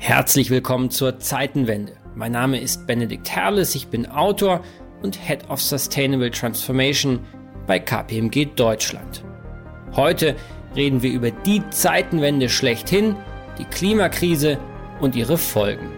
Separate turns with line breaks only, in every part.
Herzlich willkommen zur Zeitenwende. Mein Name ist Benedikt Herles, ich bin Autor und Head of Sustainable Transformation bei KPMG Deutschland. Heute reden wir über die Zeitenwende schlechthin, die Klimakrise und ihre Folgen.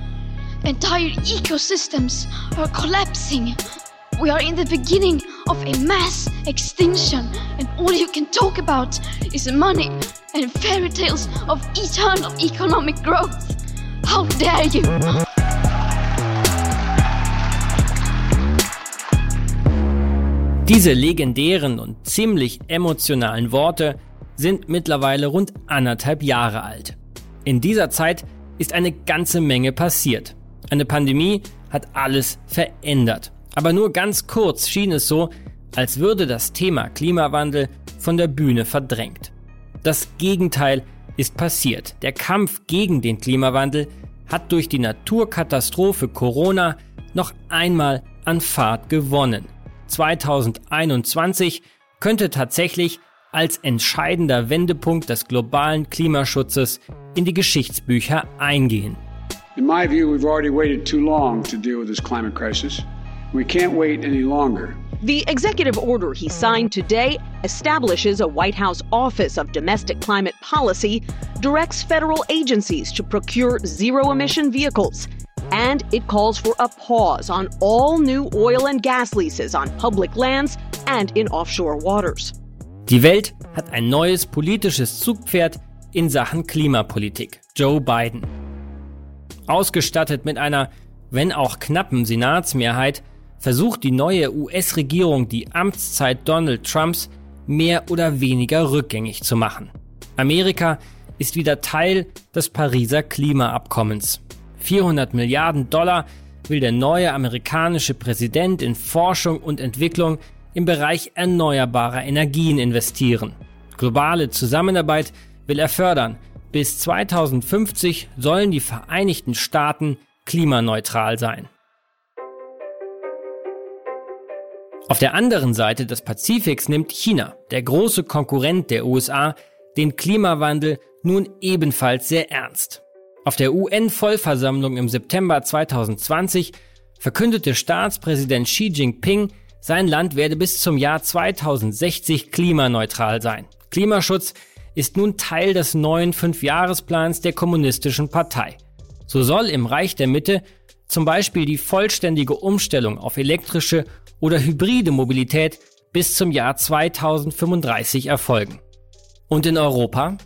Entire ecosystems are collapsing. We are in the beginning of a mass extinction, and all you can talk about is money and fairy tales of eternal economic growth. How dare you!
Diese legendären und ziemlich emotionalen Worte sind mittlerweile rund anderthalb Jahre alt. In dieser Zeit ist eine ganze Menge passiert. Eine Pandemie hat alles verändert. Aber nur ganz kurz schien es so, als würde das Thema Klimawandel von der Bühne verdrängt. Das Gegenteil ist passiert. Der Kampf gegen den Klimawandel hat durch die Naturkatastrophe Corona noch einmal an Fahrt gewonnen. 2021 könnte tatsächlich als entscheidender Wendepunkt des globalen Klimaschutzes in die Geschichtsbücher eingehen.
In my view, we've already waited too long to deal with this climate crisis. We can't wait any longer.
The executive order he signed today establishes a White House Office of Domestic Climate Policy, directs federal agencies to procure zero emission vehicles, and it calls for a pause on all new oil and gas leases on public lands and in offshore waters.
Die Welt hat ein neues politisches Zugpferd in Sachen Klimapolitik, Joe Biden. Ausgestattet mit einer, wenn auch knappen Senatsmehrheit, versucht die neue US-Regierung die Amtszeit Donald Trumps mehr oder weniger rückgängig zu machen. Amerika ist wieder Teil des Pariser Klimaabkommens. 400 Milliarden Dollar will der neue amerikanische Präsident in Forschung und Entwicklung im Bereich erneuerbarer Energien investieren. Globale Zusammenarbeit will er fördern. Bis 2050 sollen die Vereinigten Staaten klimaneutral sein. Auf der anderen Seite des Pazifiks nimmt China, der große Konkurrent der USA, den Klimawandel nun ebenfalls sehr ernst. Auf der UN-Vollversammlung im September 2020 verkündete Staatspräsident Xi Jinping, sein Land werde bis zum Jahr 2060 klimaneutral sein. Klimaschutz ist nun Teil des neuen Fünfjahresplans der Kommunistischen Partei. So soll im Reich der Mitte zum Beispiel die vollständige Umstellung auf elektrische oder hybride Mobilität bis zum Jahr 2035 erfolgen. Und in Europa?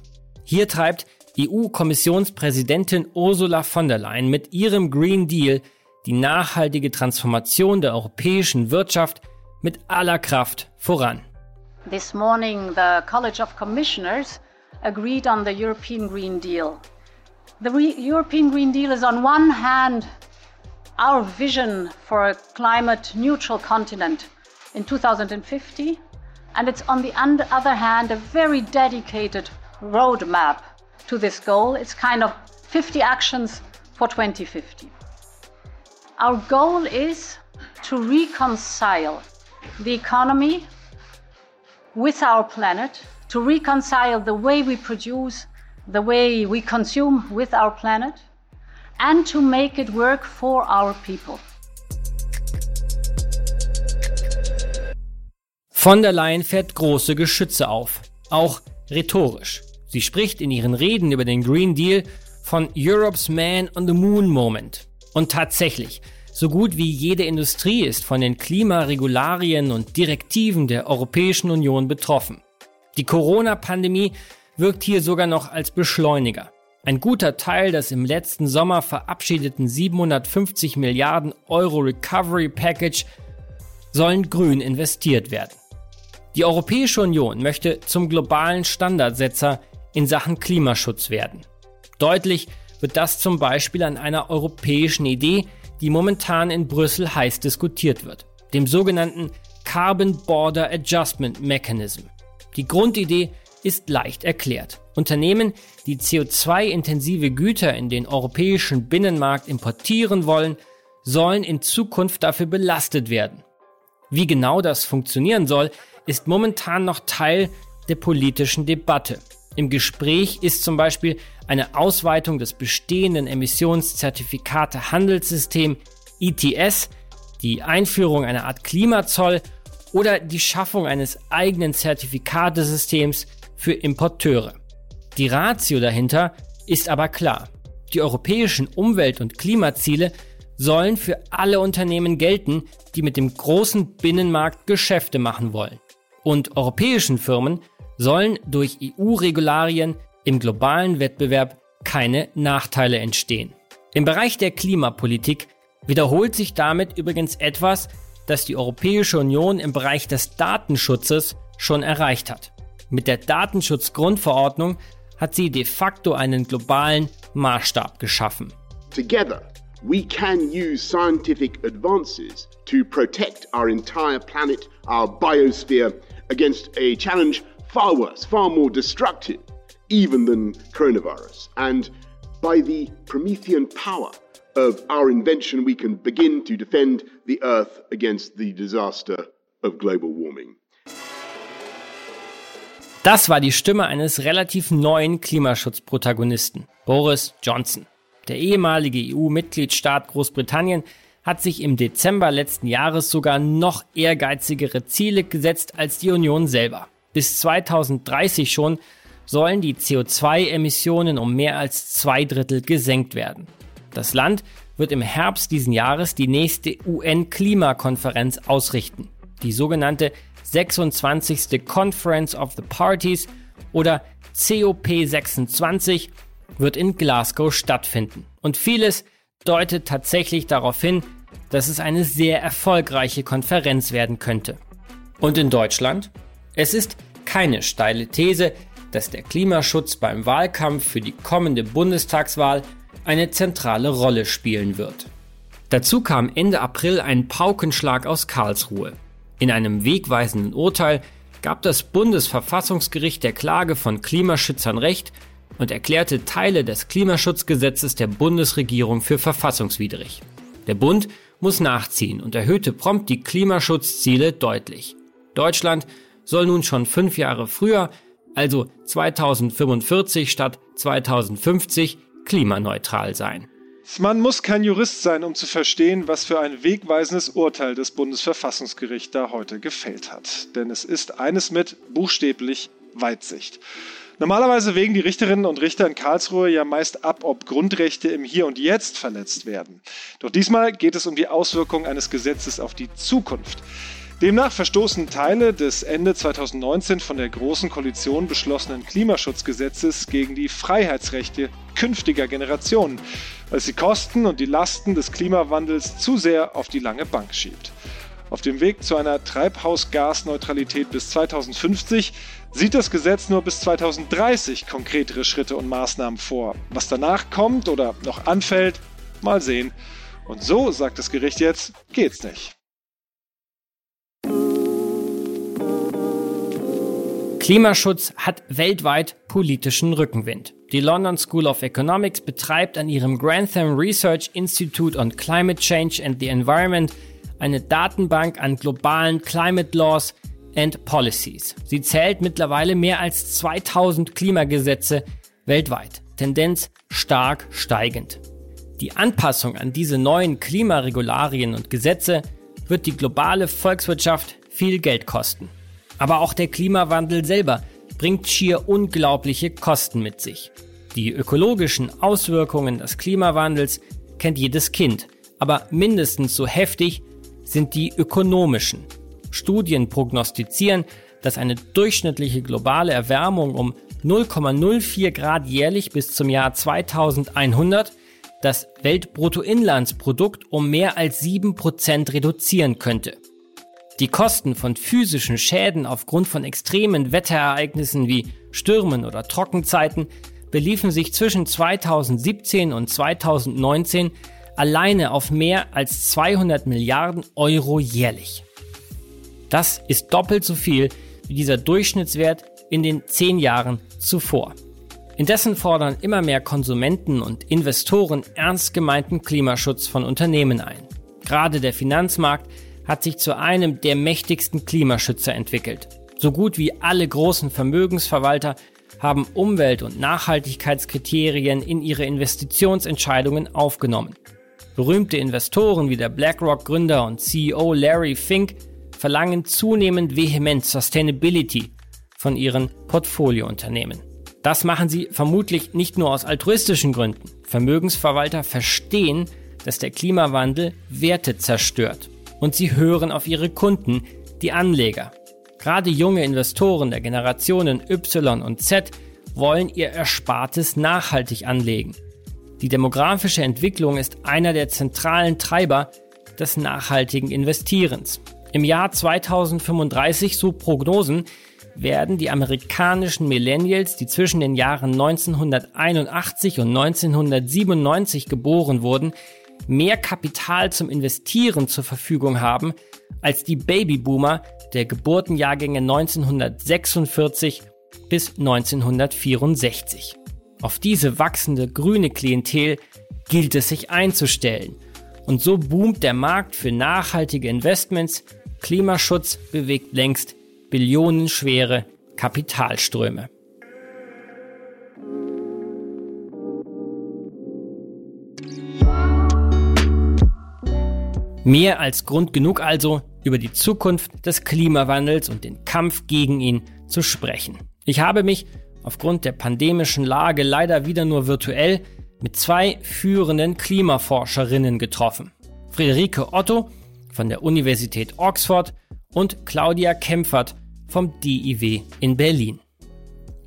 Hier treibt EU-Kommissionspräsidentin Ursula von der Leyen mit ihrem Green Deal die nachhaltige Transformation der europäischen Wirtschaft mit aller Kraft voran.
This morning, the College of Commissioners agreed on the European Green Deal. The Re European Green Deal is, on one hand, our vision for a climate neutral continent in 2050, and it's, on the other hand, a very dedicated roadmap to this goal. It's kind of 50 actions for 2050. Our goal is to reconcile the economy with our planet, to reconcile the way we produce, the way we consume with our planet, and to make it work for our people.
Von der Leyen fährt große Geschütze auf, auch rhetorisch. Sie spricht in ihren Reden über den Green Deal von Europe's Man on the Moon Moment. Und tatsächlich, So gut wie jede Industrie ist von den Klimaregularien und Direktiven der Europäischen Union betroffen. Die Corona-Pandemie wirkt hier sogar noch als Beschleuniger. Ein guter Teil des im letzten Sommer verabschiedeten 750 Milliarden Euro Recovery Package sollen grün investiert werden. Die Europäische Union möchte zum globalen Standardsetzer in Sachen Klimaschutz werden. Deutlich wird das zum Beispiel an einer europäischen Idee, die momentan in Brüssel heiß diskutiert wird, dem sogenannten Carbon Border Adjustment Mechanism. Die Grundidee ist leicht erklärt. Unternehmen, die CO2-intensive Güter in den europäischen Binnenmarkt importieren wollen, sollen in Zukunft dafür belastet werden. Wie genau das funktionieren soll, ist momentan noch Teil der politischen Debatte. Im Gespräch ist zum Beispiel eine Ausweitung des bestehenden Emissionszertifikate-Handelssystem ETS, die Einführung einer Art Klimazoll oder die Schaffung eines eigenen Zertifikatesystems für Importeure. Die Ratio dahinter ist aber klar. Die europäischen Umwelt- und Klimaziele sollen für alle Unternehmen gelten, die mit dem großen Binnenmarkt Geschäfte machen wollen. Und europäischen Firmen sollen durch EU-Regularien im globalen Wettbewerb keine Nachteile entstehen. Im Bereich der Klimapolitik wiederholt sich damit übrigens etwas, das die Europäische Union im Bereich des Datenschutzes schon erreicht hat. Mit der Datenschutzgrundverordnung hat sie de facto einen globalen Maßstab geschaffen.
Together, we can use scientific advances to protect our entire planet, our biosphere, against a challenge far worse, far more destructive, even than coronavirus. And by the Promethean power of our invention, we can begin to defend the Earth against the disaster of global warming.
Das war die Stimme eines relativ neuen Klimaschutzprotagonisten, Boris Johnson. Der ehemalige EU-Mitgliedstaat Großbritannien hat sich im Dezember letzten Jahres sogar noch ehrgeizigere Ziele gesetzt als die Union selber. Bis 2030 schon sollen die CO2-Emissionen um mehr als zwei Drittel gesenkt werden. Das Land wird im Herbst diesen Jahres die nächste UN-Klimakonferenz ausrichten, die sogenannte 26. Conference of the Parties oder COP26 wird in Glasgow stattfinden. Und vieles deutet tatsächlich darauf hin, dass es eine sehr erfolgreiche Konferenz werden könnte. Und in Deutschland? Es ist keine steile These, dass der Klimaschutz beim Wahlkampf für die kommende Bundestagswahl eine zentrale Rolle spielen wird. Dazu kam Ende April ein Paukenschlag aus Karlsruhe. In einem wegweisenden Urteil gab das Bundesverfassungsgericht der Klage von Klimaschützern Recht und erklärte Teile des Klimaschutzgesetzes der Bundesregierung für verfassungswidrig. Der Bund muss nachziehen und erhöhte prompt die Klimaschutzziele deutlich. Deutschland soll nun schon fünf Jahre früher, also 2045 statt 2050, klimaneutral sein.
Man muss kein Jurist sein, um zu verstehen, was für ein wegweisendes Urteil das Bundesverfassungsgericht da heute gefällt hat. Denn es ist eines mit buchstäblich Weitsicht. Normalerweise wägen die Richterinnen und Richter in Karlsruhe ja meist ab, ob Grundrechte im Hier und Jetzt verletzt werden. Doch diesmal geht es um die Auswirkungen eines Gesetzes auf die Zukunft. Demnach verstoßen Teile des Ende 2019 von der Großen Koalition beschlossenen Klimaschutzgesetzes gegen die Freiheitsrechte künftiger Generationen, weil es die Kosten und die Lasten des Klimawandels zu sehr auf die lange Bank schiebt. Auf dem Weg zu einer Treibhausgasneutralität bis 2050 sieht das Gesetz nur bis 2030 konkretere Schritte und Maßnahmen vor. Was danach kommt oder noch anfällt, mal sehen. Und so, sagt das Gericht jetzt, geht's nicht.
Klimaschutz hat weltweit politischen Rückenwind. Die London School of Economics betreibt an ihrem Grantham Research Institute on Climate Change and the Environment eine Datenbank an globalen Climate Laws and Policies. Sie zählt mittlerweile mehr als 2000 Klimagesetze weltweit. Tendenz stark steigend. Die Anpassung an diese neuen Klimaregularien und Gesetze wird die globale Volkswirtschaft viel Geld kosten. Aber auch der Klimawandel selber bringt schier unglaubliche Kosten mit sich. Die ökologischen Auswirkungen des Klimawandels kennt jedes Kind. Aber mindestens so heftig sind die ökonomischen. Studien prognostizieren, dass eine durchschnittliche globale Erwärmung um 0,04 Grad jährlich bis zum Jahr 2100 das Weltbruttoinlandsprodukt um mehr als 7% reduzieren könnte. Die Kosten von physischen Schäden aufgrund von extremen Wetterereignissen wie Stürmen oder Trockenzeiten beliefen sich zwischen 2017 und 2019 alleine auf mehr als 200 Milliarden Euro jährlich. Das ist doppelt so viel wie dieser Durchschnittswert in den zehn Jahren zuvor. Indessen fordern immer mehr Konsumenten und Investoren ernst gemeinten Klimaschutz von Unternehmen ein. Gerade der Finanzmarkt hat sich zu einem der mächtigsten Klimaschützer entwickelt. So gut wie alle großen Vermögensverwalter haben Umwelt- und Nachhaltigkeitskriterien in ihre Investitionsentscheidungen aufgenommen. Berühmte Investoren wie der BlackRock-Gründer und CEO Larry Fink verlangen zunehmend vehement Sustainability von ihren Portfoliounternehmen. Das machen sie vermutlich nicht nur aus altruistischen Gründen. Vermögensverwalter verstehen, dass der Klimawandel Werte zerstört und sie hören auf ihre Kunden, die Anleger. Gerade junge Investoren der Generationen Y und Z wollen ihr Erspartes nachhaltig anlegen. Die demografische Entwicklung ist einer der zentralen Treiber des nachhaltigen Investierens. Im Jahr 2035, so Prognosen, werden die amerikanischen Millennials, die zwischen den Jahren 1981 und 1997 geboren wurden, mehr Kapital zum Investieren zur Verfügung haben als die Babyboomer der Geburtenjahrgänge 1946 bis 1964. Auf diese wachsende grüne Klientel gilt es sich einzustellen. Und so boomt der Markt für nachhaltige Investments. Klimaschutz bewegt längst billionenschwere Kapitalströme. Mehr als Grund genug also, über die Zukunft des Klimawandels und den Kampf gegen ihn zu sprechen. Ich habe mich aufgrund der pandemischen Lage leider wieder nur virtuell mit zwei führenden Klimaforscherinnen getroffen. Friederike Otto von der Universität Oxford und Claudia Kempfert vom DIW in Berlin.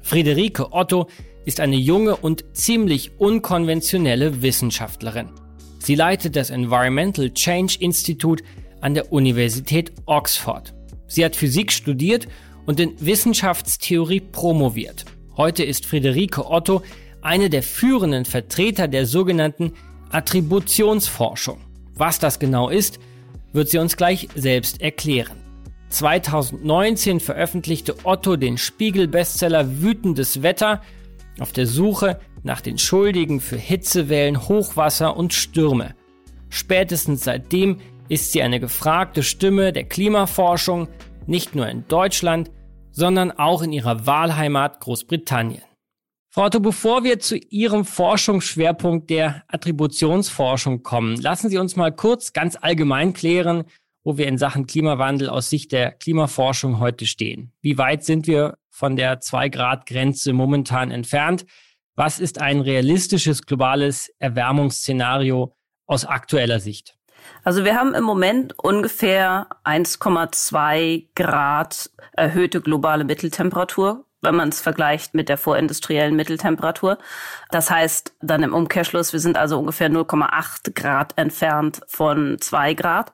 Friederike Otto ist eine junge und ziemlich unkonventionelle Wissenschaftlerin. Sie leitet das Environmental Change Institute an der Universität Oxford. Sie hat Physik studiert und in Wissenschaftstheorie promoviert. Heute ist Friederike Otto eine der führenden Vertreter der sogenannten Attributionsforschung. Was das genau ist, wird sie uns gleich selbst erklären. 2019 veröffentlichte Otto den Spiegel-Bestseller Wütendes Wetter auf der Suche nach den Schuldigen für Hitzewellen, Hochwasser und Stürme. Spätestens seitdem ist sie eine gefragte Stimme der Klimaforschung, nicht nur in Deutschland, sondern auch in ihrer Wahlheimat Großbritannien. Frau Otto, bevor wir zu Ihrem Forschungsschwerpunkt der Attributionsforschung kommen, lassen Sie uns mal kurz ganz allgemein klären, wo wir in Sachen Klimawandel aus Sicht der Klimaforschung heute stehen. Wie weit sind wir von der 2-Grad-Grenze momentan entfernt? Was ist ein realistisches globales Erwärmungsszenario aus aktueller Sicht?
Also wir haben im Moment ungefähr 1,2 Grad erhöhte globale Mitteltemperatur, wenn man es vergleicht mit der vorindustriellen Mitteltemperatur. Das heißt dann im Umkehrschluss, wir sind also ungefähr 0,8 Grad entfernt von 2 Grad.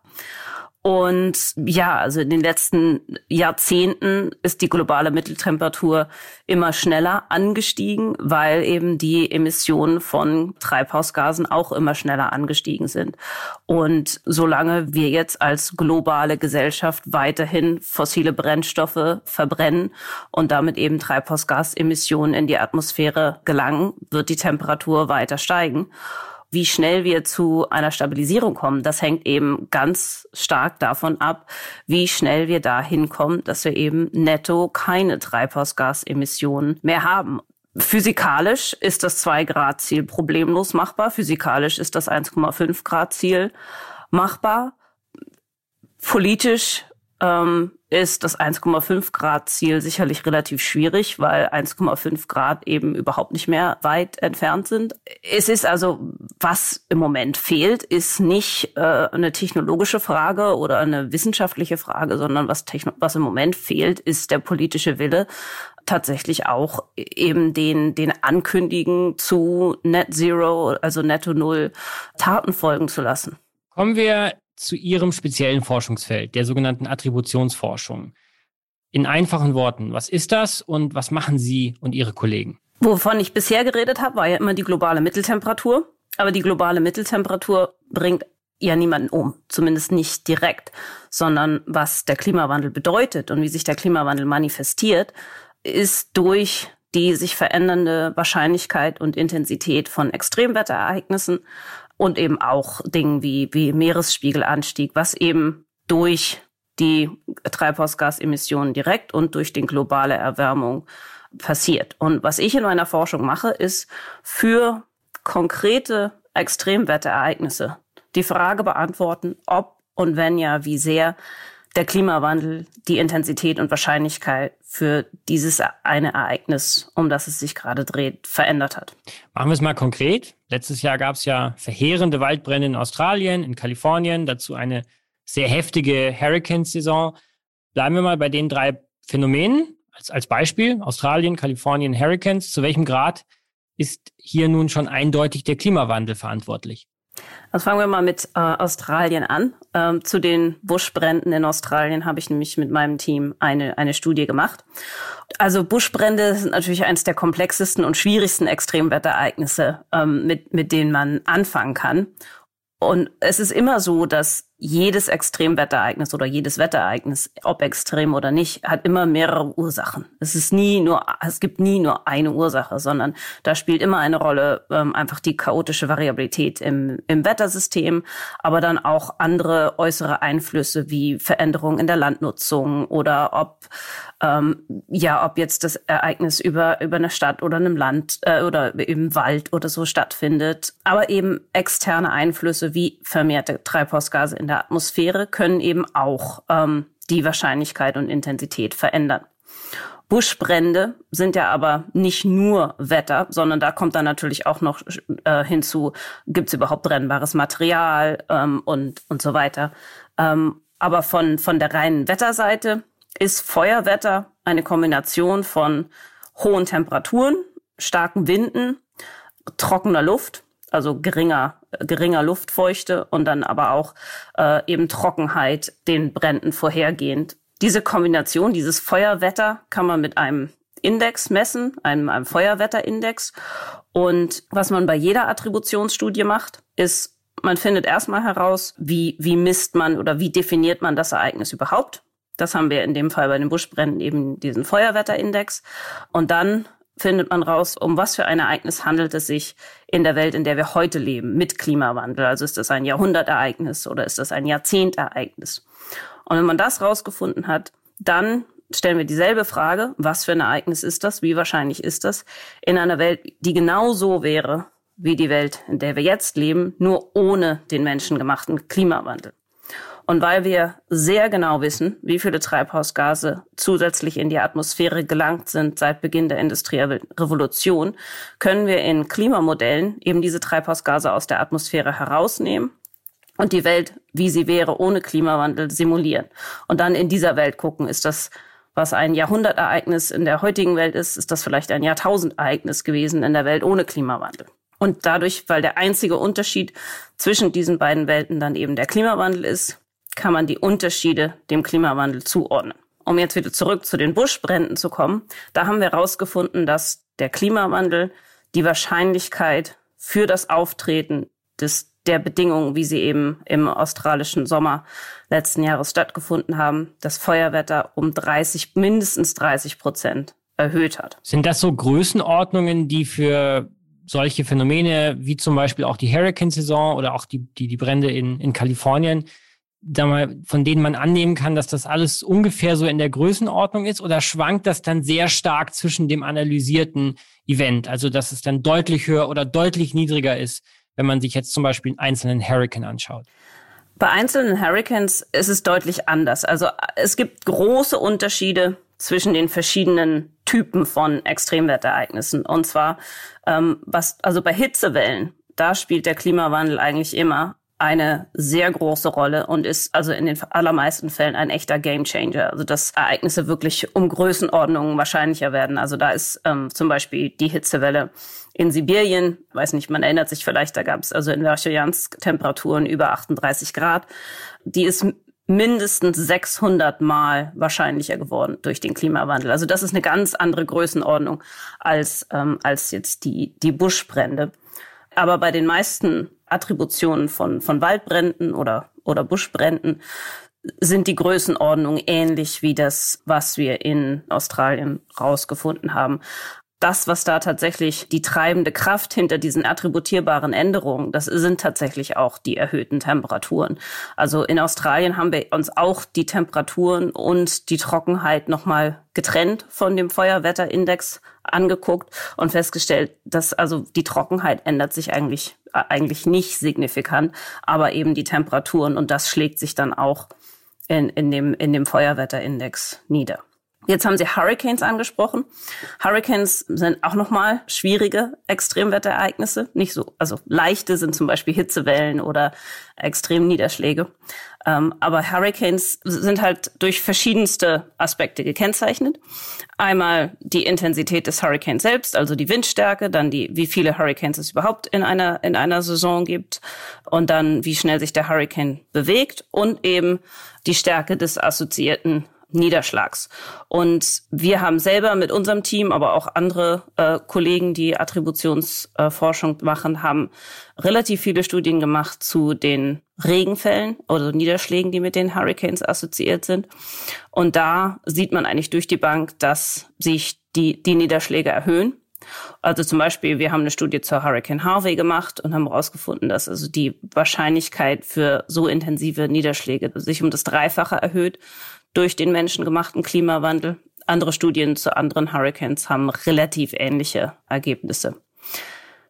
Und ja, also in den letzten Jahrzehnten ist die globale Mitteltemperatur immer schneller angestiegen, weil eben die Emissionen von Treibhausgasen auch immer schneller angestiegen sind. Und solange wir jetzt als globale Gesellschaft weiterhin fossile Brennstoffe verbrennen und damit eben Treibhausgasemissionen in die Atmosphäre gelangen, wird die Temperatur weiter steigen. Wie schnell wir zu einer Stabilisierung kommen, das hängt eben ganz stark davon ab, wie schnell wir dahin kommen, dass wir eben netto keine Treibhausgasemissionen mehr haben. Physikalisch ist das 2-Grad-Ziel problemlos machbar. Physikalisch ist das 1,5-Grad-Ziel machbar. Politisch ähm, ist das 1,5 Grad Ziel sicherlich relativ schwierig, weil 1,5 Grad eben überhaupt nicht mehr weit entfernt sind. Es ist also, was im Moment fehlt, ist nicht äh, eine technologische Frage oder eine wissenschaftliche Frage, sondern was, Techno was im Moment fehlt, ist der politische Wille, tatsächlich auch eben den, den Ankündigen zu Net Zero, also Netto Null, Taten folgen zu lassen.
Kommen wir zu Ihrem speziellen Forschungsfeld, der sogenannten Attributionsforschung. In einfachen Worten, was ist das und was machen Sie und Ihre Kollegen?
Wovon ich bisher geredet habe, war ja immer die globale Mitteltemperatur. Aber die globale Mitteltemperatur bringt ja niemanden um, zumindest nicht direkt, sondern was der Klimawandel bedeutet und wie sich der Klimawandel manifestiert, ist durch die sich verändernde Wahrscheinlichkeit und Intensität von Extremwetterereignissen und eben auch Dingen wie, wie Meeresspiegelanstieg, was eben durch die Treibhausgasemissionen direkt und durch die globale Erwärmung passiert. Und was ich in meiner Forschung mache, ist für konkrete Extremwetterereignisse die Frage beantworten, ob und wenn ja, wie sehr der Klimawandel die Intensität und Wahrscheinlichkeit für dieses eine Ereignis, um das es sich gerade dreht, verändert hat.
Machen wir es mal konkret. Letztes Jahr gab es ja verheerende Waldbrände in Australien, in Kalifornien, dazu eine sehr heftige Hurricane-Saison. Bleiben wir mal bei den drei Phänomenen als, als Beispiel. Australien, Kalifornien, Hurricanes. Zu welchem Grad ist hier nun schon eindeutig der Klimawandel verantwortlich?
Also fangen wir mal mit äh, Australien an. Ähm, zu den Buschbränden in Australien habe ich nämlich mit meinem Team eine, eine Studie gemacht. Also Buschbrände sind natürlich eines der komplexesten und schwierigsten Extremwetterereignisse, ähm, mit, mit denen man anfangen kann. Und es ist immer so, dass jedes Extremwetterereignis oder jedes Wetterereignis, ob extrem oder nicht, hat immer mehrere Ursachen. Es ist nie nur, es gibt nie nur eine Ursache, sondern da spielt immer eine Rolle ähm, einfach die chaotische Variabilität im, im Wettersystem, aber dann auch andere äußere Einflüsse wie Veränderungen in der Landnutzung oder ob ähm, ja, ob jetzt das Ereignis über über eine Stadt oder einem Land äh, oder im Wald oder so stattfindet, aber eben externe Einflüsse wie vermehrte Treibhausgase in der Atmosphäre können eben auch ähm, die Wahrscheinlichkeit und Intensität verändern. Buschbrände sind ja aber nicht nur Wetter, sondern da kommt dann natürlich auch noch äh, hinzu, gibt es überhaupt brennbares Material ähm, und, und so weiter. Ähm, aber von, von der reinen Wetterseite ist Feuerwetter eine Kombination von hohen Temperaturen, starken Winden, trockener Luft also geringer, geringer Luftfeuchte und dann aber auch äh, eben Trockenheit den Bränden vorhergehend. Diese Kombination, dieses Feuerwetter kann man mit einem Index messen, einem, einem Feuerwetterindex. Und was man bei jeder Attributionsstudie macht, ist, man findet erstmal heraus, wie, wie misst man oder wie definiert man das Ereignis überhaupt. Das haben wir in dem Fall bei den Buschbränden eben diesen Feuerwetterindex. Und dann findet man raus, um was für ein Ereignis handelt es sich in der Welt, in der wir heute leben, mit Klimawandel. Also ist das ein Jahrhundertereignis oder ist das ein Jahrzehntereignis? Und wenn man das rausgefunden hat, dann stellen wir dieselbe Frage, was für ein Ereignis ist das, wie wahrscheinlich ist das, in einer Welt, die genau so wäre wie die Welt, in der wir jetzt leben, nur ohne den menschengemachten Klimawandel. Und weil wir sehr genau wissen, wie viele Treibhausgase zusätzlich in die Atmosphäre gelangt sind seit Beginn der industriellen Revolution, können wir in Klimamodellen eben diese Treibhausgase aus der Atmosphäre herausnehmen und die Welt, wie sie wäre, ohne Klimawandel simulieren. Und dann in dieser Welt gucken, ist das was ein Jahrhundertereignis in der heutigen Welt ist, ist das vielleicht ein Jahrtausendereignis gewesen in der Welt ohne Klimawandel. Und dadurch, weil der einzige Unterschied zwischen diesen beiden Welten dann eben der Klimawandel ist, kann man die Unterschiede dem Klimawandel zuordnen. Um jetzt wieder zurück zu den Buschbränden zu kommen, da haben wir herausgefunden, dass der Klimawandel die Wahrscheinlichkeit für das Auftreten des der Bedingungen, wie sie eben im australischen Sommer letzten Jahres stattgefunden haben, das Feuerwetter um 30, mindestens 30 Prozent erhöht hat.
Sind das so Größenordnungen, die für solche Phänomene wie zum Beispiel auch die Hurricane-Saison oder auch die, die, die Brände in, in Kalifornien sag mal, von denen man annehmen kann, dass das alles ungefähr so in der Größenordnung ist oder schwankt das dann sehr stark zwischen dem analysierten Event? Also, dass es dann deutlich höher oder deutlich niedriger ist, wenn man sich jetzt zum Beispiel einen einzelnen Hurricane anschaut?
Bei einzelnen Hurricanes ist es deutlich anders. Also es gibt große Unterschiede zwischen den verschiedenen Typen von Extremwetterereignissen. Und zwar, ähm, was, also bei Hitzewellen, da spielt der Klimawandel eigentlich immer eine sehr große Rolle und ist also in den allermeisten Fällen ein echter Gamechanger. Also dass Ereignisse wirklich um Größenordnungen wahrscheinlicher werden. Also da ist ähm, zum Beispiel die Hitzewelle in Sibirien, weiß nicht, man erinnert sich vielleicht, da gab es also in Verchojansk Temperaturen über 38 Grad. Die ist mindestens 600 Mal wahrscheinlicher geworden durch den Klimawandel. Also das ist eine ganz andere Größenordnung als, ähm, als jetzt die, die Buschbrände. Aber bei den meisten Attributionen von, von Waldbränden oder, oder Buschbränden sind die Größenordnungen ähnlich wie das, was wir in Australien rausgefunden haben das, was da tatsächlich die treibende Kraft hinter diesen attributierbaren Änderungen, das sind tatsächlich auch die erhöhten Temperaturen. Also in Australien haben wir uns auch die Temperaturen und die Trockenheit nochmal getrennt von dem Feuerwetterindex angeguckt und festgestellt, dass also die Trockenheit ändert sich eigentlich, eigentlich nicht signifikant, aber eben die Temperaturen und das schlägt sich dann auch in, in dem, in dem Feuerwetterindex nieder. Jetzt haben Sie Hurricanes angesprochen. Hurricanes sind auch nochmal schwierige Extremwetterereignisse. Nicht so, also leichte sind zum Beispiel Hitzewellen oder Extremniederschläge. Ähm, aber Hurricanes sind halt durch verschiedenste Aspekte gekennzeichnet. Einmal die Intensität des Hurricanes selbst, also die Windstärke, dann die, wie viele Hurricanes es überhaupt in einer, in einer Saison gibt und dann wie schnell sich der Hurricane bewegt und eben die Stärke des assoziierten Niederschlags. Und wir haben selber mit unserem Team, aber auch andere äh, Kollegen, die Attributionsforschung äh, machen, haben relativ viele Studien gemacht zu den Regenfällen oder Niederschlägen, die mit den Hurricanes assoziiert sind. Und da sieht man eigentlich durch die Bank, dass sich die, die Niederschläge erhöhen. Also zum Beispiel, wir haben eine Studie zur Hurricane Harvey gemacht und haben herausgefunden, dass also die Wahrscheinlichkeit für so intensive Niederschläge sich um das Dreifache erhöht durch den menschengemachten Klimawandel. Andere Studien zu anderen Hurricanes haben relativ ähnliche Ergebnisse.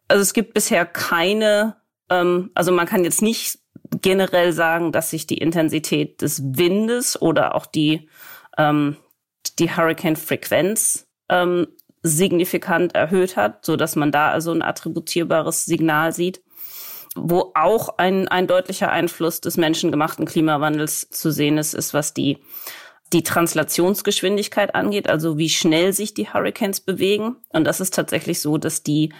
Also es gibt bisher keine, ähm, also man kann jetzt nicht generell sagen, dass sich die Intensität des Windes oder auch die, ähm, die Hurricane-Frequenz ähm, signifikant erhöht hat, so dass man da also ein attributierbares Signal sieht. Wo auch ein, ein deutlicher Einfluss des menschengemachten Klimawandels zu sehen ist, ist, was die, die Translationsgeschwindigkeit angeht, also wie schnell sich die Hurricanes bewegen. Und das ist tatsächlich so, dass die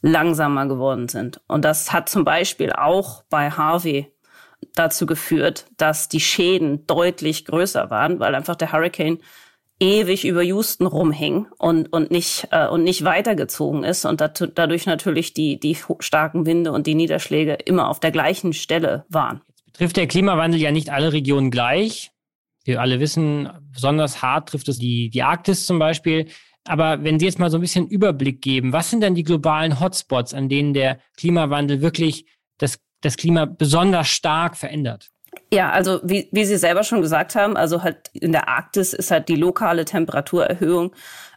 langsamer geworden sind. Und das hat zum Beispiel auch bei Harvey dazu geführt, dass die Schäden deutlich größer waren, weil einfach der Hurricane ewig über Houston rumhing und, und nicht, äh, und nicht weitergezogen ist und dat, dadurch natürlich die, die starken Winde und die Niederschläge immer auf der gleichen Stelle waren.
Jetzt betrifft der Klimawandel ja nicht alle Regionen gleich. Wir alle wissen, besonders hart trifft es die, die Arktis zum Beispiel. Aber wenn Sie jetzt mal so ein bisschen Überblick geben, was sind denn die globalen Hotspots, an denen der Klimawandel wirklich das, das Klima besonders stark verändert?
Ja, also wie, wie Sie selber schon gesagt haben, also halt in der Arktis ist halt die lokale Temperaturerhöhung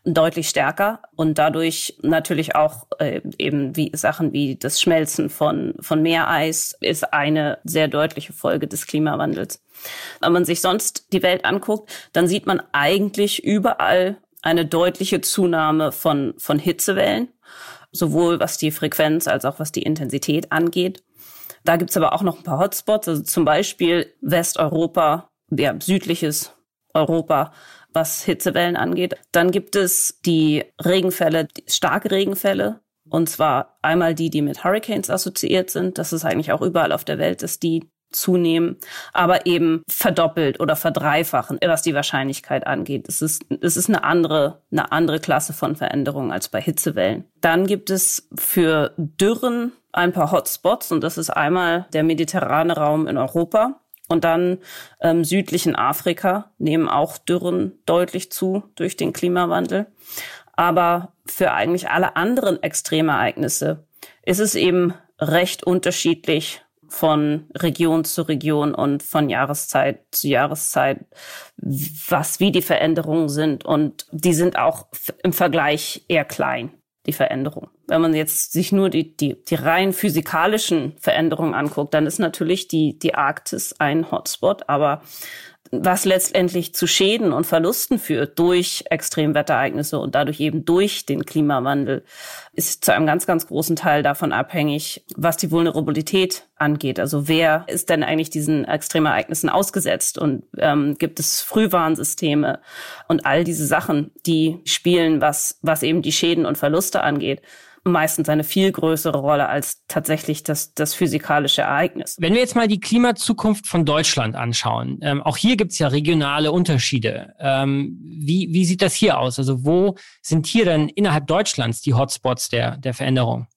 deutlich stärker und dadurch natürlich auch äh, eben wie Sachen wie das Schmelzen von, von Meereis ist eine sehr deutliche Folge des Klimawandels. Wenn man sich sonst die Welt anguckt, dann sieht man eigentlich überall eine deutliche Zunahme von, von Hitzewellen, sowohl was die Frequenz als auch was die Intensität angeht. Da gibt's aber auch noch ein paar Hotspots, also zum Beispiel Westeuropa, ja, südliches Europa, was Hitzewellen angeht. Dann gibt es die Regenfälle, die starke Regenfälle. Und zwar einmal die, die mit Hurricanes assoziiert sind. Das ist eigentlich auch überall auf der Welt, dass die zunehmen, aber eben verdoppelt oder verdreifachen, was die Wahrscheinlichkeit angeht. Es ist, es ist eine andere, eine andere Klasse von Veränderungen als bei Hitzewellen. Dann gibt es für Dürren ein paar Hotspots und das ist einmal der mediterrane Raum in Europa und dann ähm, südlichen Afrika nehmen auch Dürren deutlich zu durch den Klimawandel. Aber für eigentlich alle anderen Extremereignisse ist es eben recht unterschiedlich von Region zu Region und von Jahreszeit zu Jahreszeit, was wie die Veränderungen sind. Und die sind auch im Vergleich eher klein, die Veränderungen. wenn man jetzt sich nur die, die, die rein physikalischen Veränderungen anguckt, dann ist natürlich die, die Arktis ein Hotspot, aber was letztendlich zu Schäden und Verlusten führt durch Extremwetterereignisse und dadurch eben durch den Klimawandel, ist zu einem ganz, ganz großen Teil davon abhängig, was die Vulnerabilität angeht. Also wer ist denn eigentlich diesen Extremereignissen ausgesetzt und ähm, gibt es Frühwarnsysteme und all diese Sachen, die spielen, was, was eben die Schäden und Verluste angeht meistens eine viel größere Rolle als tatsächlich das, das physikalische Ereignis.
Wenn wir jetzt mal die Klimazukunft von Deutschland anschauen, ähm, auch hier gibt es ja regionale Unterschiede. Ähm, wie, wie sieht das hier aus? Also wo sind hier denn innerhalb Deutschlands die Hotspots der, der Veränderung?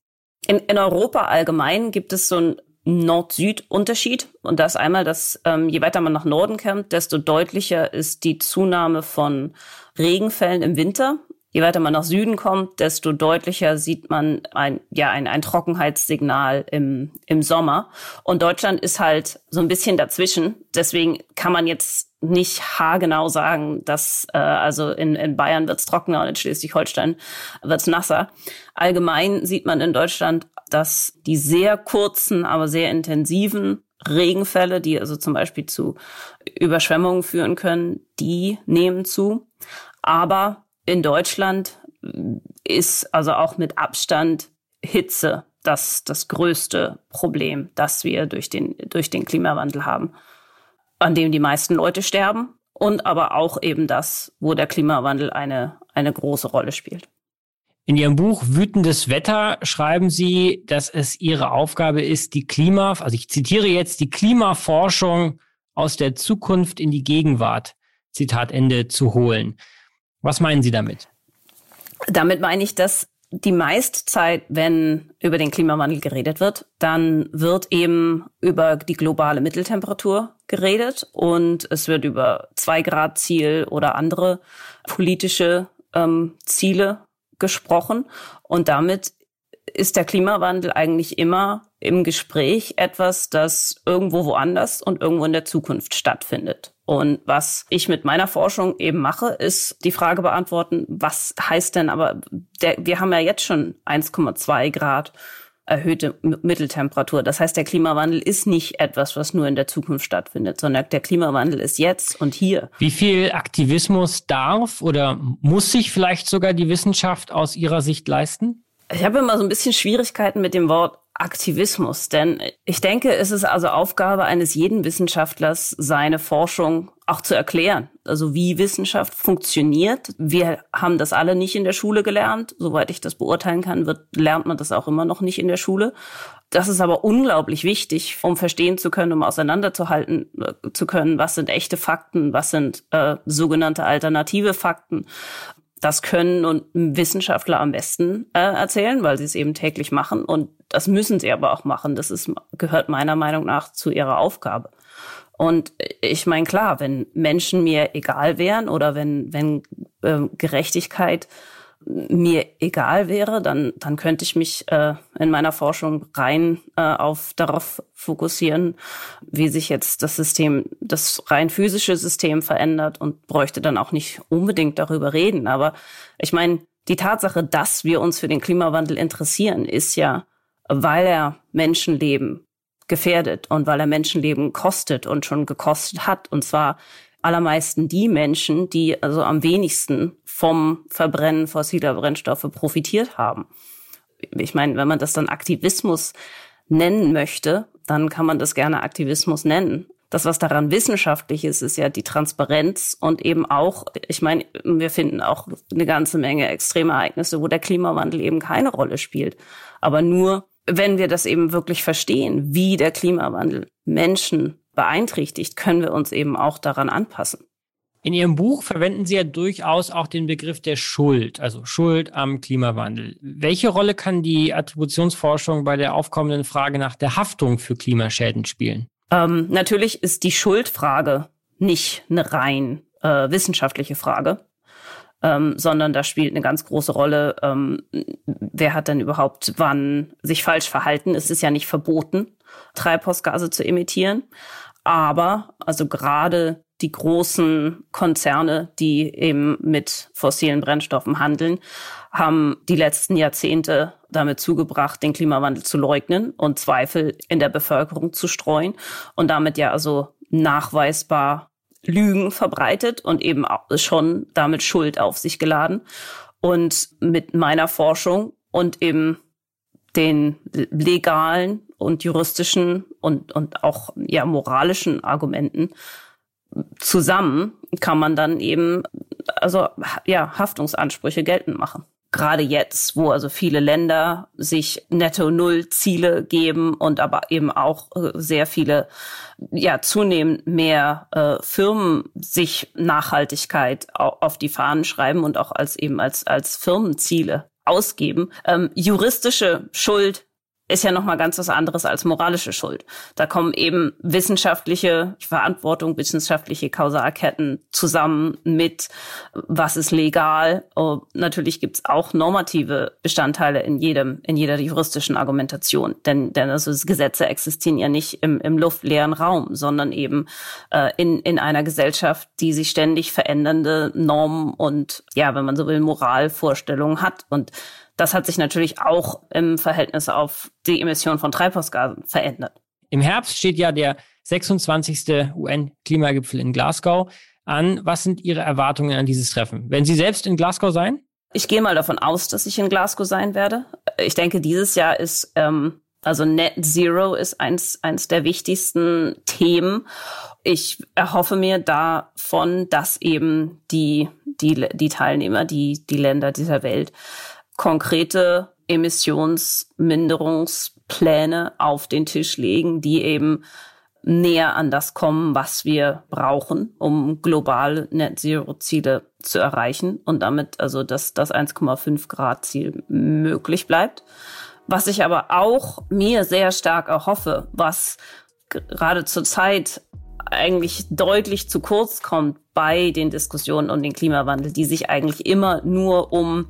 In, in Europa allgemein gibt es so ein Nord-Süd-Unterschied. Und das einmal, dass ähm, je weiter man nach Norden kommt, desto deutlicher ist die Zunahme von Regenfällen im Winter. Je weiter man nach Süden kommt, desto deutlicher sieht man ein, ja, ein, ein Trockenheitssignal im, im Sommer. Und Deutschland ist halt so ein bisschen dazwischen. Deswegen kann man jetzt nicht haargenau sagen, dass äh, also in, in Bayern wird's trockener und in Schleswig-Holstein wird's nasser. Allgemein sieht man in Deutschland, dass die sehr kurzen, aber sehr intensiven Regenfälle, die also zum Beispiel zu Überschwemmungen führen können, die nehmen zu. Aber in Deutschland ist also auch mit Abstand Hitze das, das größte Problem, das wir durch den, durch den Klimawandel haben, an dem die meisten Leute sterben und aber auch eben das, wo der Klimawandel eine, eine große Rolle spielt.
In Ihrem Buch Wütendes Wetter schreiben Sie, dass es Ihre Aufgabe ist, die Klima, also ich zitiere jetzt, die Klimaforschung aus der Zukunft in die Gegenwart, Zitat Ende, zu holen. Was meinen Sie damit?
Damit meine ich, dass die meiste Zeit, wenn über den Klimawandel geredet wird, dann wird eben über die globale Mitteltemperatur geredet und es wird über zwei Grad Ziel oder andere politische ähm, Ziele gesprochen und damit ist der Klimawandel eigentlich immer im Gespräch etwas, das irgendwo woanders und irgendwo in der Zukunft stattfindet. Und was ich mit meiner Forschung eben mache, ist die Frage beantworten, was heißt denn aber, der, wir haben ja jetzt schon 1,2 Grad erhöhte Mitteltemperatur. Das heißt, der Klimawandel ist nicht etwas, was nur in der Zukunft stattfindet, sondern der Klimawandel ist jetzt und hier.
Wie viel Aktivismus darf oder muss sich vielleicht sogar die Wissenschaft aus Ihrer Sicht leisten?
Ich habe immer so ein bisschen Schwierigkeiten mit dem Wort Aktivismus, denn ich denke, es ist also Aufgabe eines jeden Wissenschaftlers, seine Forschung auch zu erklären. Also wie Wissenschaft funktioniert. Wir haben das alle nicht in der Schule gelernt. Soweit ich das beurteilen kann, wird, lernt man das auch immer noch nicht in der Schule. Das ist aber unglaublich wichtig, um verstehen zu können, um auseinanderzuhalten äh, zu können, was sind echte Fakten, was sind äh, sogenannte alternative Fakten das können und Wissenschaftler am besten äh, erzählen, weil sie es eben täglich machen. Und das müssen sie aber auch machen. Das ist, gehört meiner Meinung nach zu ihrer Aufgabe. Und ich meine, klar, wenn Menschen mir egal wären oder wenn, wenn äh, Gerechtigkeit mir egal wäre, dann, dann könnte ich mich äh, in meiner Forschung rein äh, auf darauf fokussieren, wie sich jetzt das System, das rein physische System verändert und bräuchte dann auch nicht unbedingt darüber reden. Aber ich meine, die Tatsache, dass wir uns für den Klimawandel interessieren, ist ja, weil er Menschenleben gefährdet und weil er Menschenleben kostet und schon gekostet hat. Und zwar allermeisten die Menschen, die also am wenigsten vom Verbrennen fossiler Brennstoffe profitiert haben. Ich meine, wenn man das dann Aktivismus nennen möchte, dann kann man das gerne Aktivismus nennen. Das, was daran wissenschaftlich ist, ist ja die Transparenz und eben auch, ich meine, wir finden auch eine ganze Menge Extremereignisse, wo der Klimawandel eben keine Rolle spielt. Aber nur, wenn wir das eben wirklich verstehen, wie der Klimawandel Menschen beeinträchtigt, können wir uns eben auch daran anpassen.
In Ihrem Buch verwenden Sie ja durchaus auch den Begriff der Schuld, also Schuld am Klimawandel. Welche Rolle kann die Attributionsforschung bei der aufkommenden Frage nach der Haftung für Klimaschäden spielen?
Ähm, natürlich ist die Schuldfrage nicht eine rein äh, wissenschaftliche Frage, ähm, sondern da spielt eine ganz große Rolle, ähm, wer hat denn überhaupt wann sich falsch verhalten. Es ist ja nicht verboten, Treibhausgase zu emittieren. Aber also gerade die großen Konzerne, die eben mit fossilen Brennstoffen handeln, haben die letzten Jahrzehnte damit zugebracht, den Klimawandel zu leugnen und Zweifel in der Bevölkerung zu streuen und damit ja also nachweisbar Lügen verbreitet und eben schon damit Schuld auf sich geladen. Und mit meiner Forschung und eben den legalen und juristischen und, und auch ja moralischen Argumenten zusammen kann man dann eben also ja Haftungsansprüche geltend machen gerade jetzt, wo also viele Länder sich Netto-Null-Ziele geben und aber eben auch äh, sehr viele, ja, zunehmend mehr äh, Firmen sich Nachhaltigkeit auf die Fahnen schreiben und auch als eben als, als Firmenziele ausgeben. Ähm, juristische Schuld ist ja nochmal ganz was anderes als moralische Schuld. Da kommen eben wissenschaftliche Verantwortung, wissenschaftliche Kausalketten zusammen mit, was ist legal. Oh, natürlich gibt's auch normative Bestandteile in jedem, in jeder juristischen Argumentation. Denn, denn also Gesetze existieren ja nicht im, im luftleeren Raum, sondern eben äh, in, in einer Gesellschaft, die sich ständig verändernde Normen und, ja, wenn man so will, Moralvorstellungen hat. Und das hat sich natürlich auch im Verhältnis auf die Emission von Treibhausgasen verändert.
Im Herbst steht ja der 26. UN-Klimagipfel in Glasgow an. Was sind Ihre Erwartungen an dieses Treffen? Werden Sie selbst in Glasgow sein?
Ich gehe mal davon aus, dass ich in Glasgow sein werde. Ich denke, dieses Jahr ist, ähm, also Net Zero ist eins, eins der wichtigsten Themen. Ich erhoffe mir davon, dass eben die, die, die Teilnehmer, die, die Länder dieser Welt konkrete Emissionsminderungspläne auf den Tisch legen, die eben näher an das kommen, was wir brauchen, um global Net Zero Ziele zu erreichen und damit also dass das 1,5 Grad Ziel möglich bleibt. Was ich aber auch mir sehr stark erhoffe, was gerade zur Zeit eigentlich deutlich zu kurz kommt bei den Diskussionen um den Klimawandel, die sich eigentlich immer nur um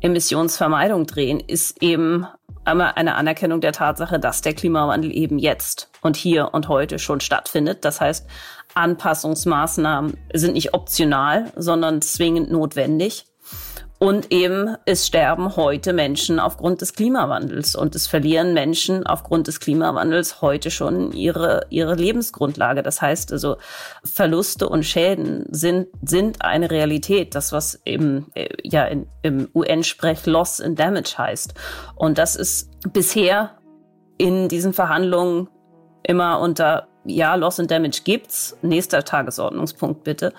Emissionsvermeidung drehen, ist eben einmal eine Anerkennung der Tatsache, dass der Klimawandel eben jetzt und hier und heute schon stattfindet. Das heißt, Anpassungsmaßnahmen sind nicht optional, sondern zwingend notwendig. Und eben, es sterben heute Menschen aufgrund des Klimawandels und es verlieren Menschen aufgrund des Klimawandels heute schon ihre, ihre Lebensgrundlage. Das heißt also, Verluste und Schäden sind, sind eine Realität. Das, was eben, äh, ja, in, im UN-Sprech Loss and Damage heißt. Und das ist bisher in diesen Verhandlungen immer unter ja, Loss and Damage gibt's, nächster Tagesordnungspunkt bitte,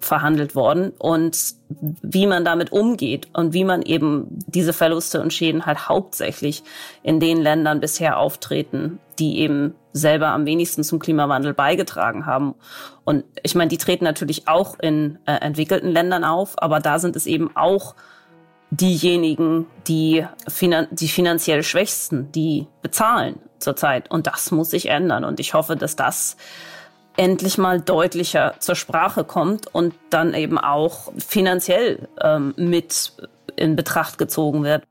verhandelt worden. Und wie man damit umgeht und wie man eben diese Verluste und Schäden halt hauptsächlich in den Ländern bisher auftreten, die eben selber am wenigsten zum Klimawandel beigetragen haben. Und ich meine, die treten natürlich auch in äh, entwickelten Ländern auf, aber da sind es eben auch diejenigen, die, finan die finanziell Schwächsten, die bezahlen zurzeit. Und das muss sich ändern. Und ich hoffe, dass das endlich mal deutlicher zur Sprache kommt und dann eben auch finanziell ähm, mit in Betracht gezogen wird.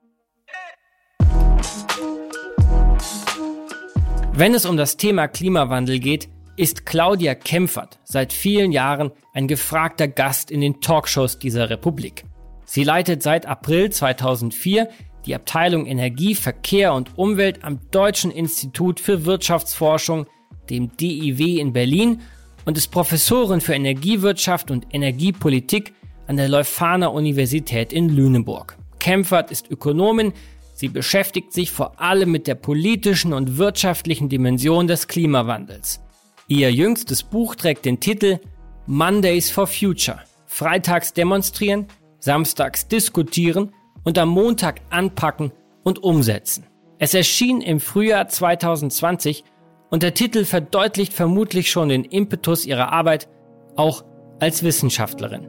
Wenn es um das Thema Klimawandel geht, ist Claudia Kempfert seit vielen Jahren ein gefragter Gast in den Talkshows dieser Republik. Sie leitet seit April 2004 die Abteilung Energie, Verkehr und Umwelt am Deutschen Institut für Wirtschaftsforschung, dem DIW in Berlin und ist Professorin für Energiewirtschaft und Energiepolitik an der Leuphana Universität in Lüneburg. Kempfert ist Ökonomin, sie beschäftigt sich vor allem mit der politischen und wirtschaftlichen Dimension des Klimawandels. Ihr jüngstes Buch trägt den Titel Mondays for Future. Freitags demonstrieren, samstags diskutieren und am Montag anpacken und umsetzen. Es erschien im Frühjahr 2020 und der Titel verdeutlicht vermutlich schon den Impetus ihrer Arbeit, auch als Wissenschaftlerin.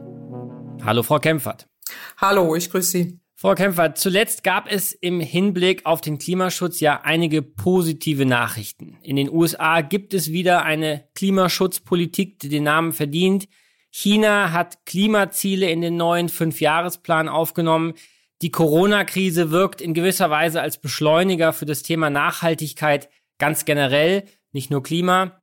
Hallo, Frau Kempfert.
Hallo, ich grüße Sie.
Frau Kempfert, zuletzt gab es im Hinblick auf den Klimaschutz ja einige positive Nachrichten. In den USA gibt es wieder eine Klimaschutzpolitik, die den Namen verdient. China hat Klimaziele in den neuen Fünfjahresplan aufgenommen. Die Corona-Krise wirkt in gewisser Weise als Beschleuniger für das Thema Nachhaltigkeit ganz generell, nicht nur Klima.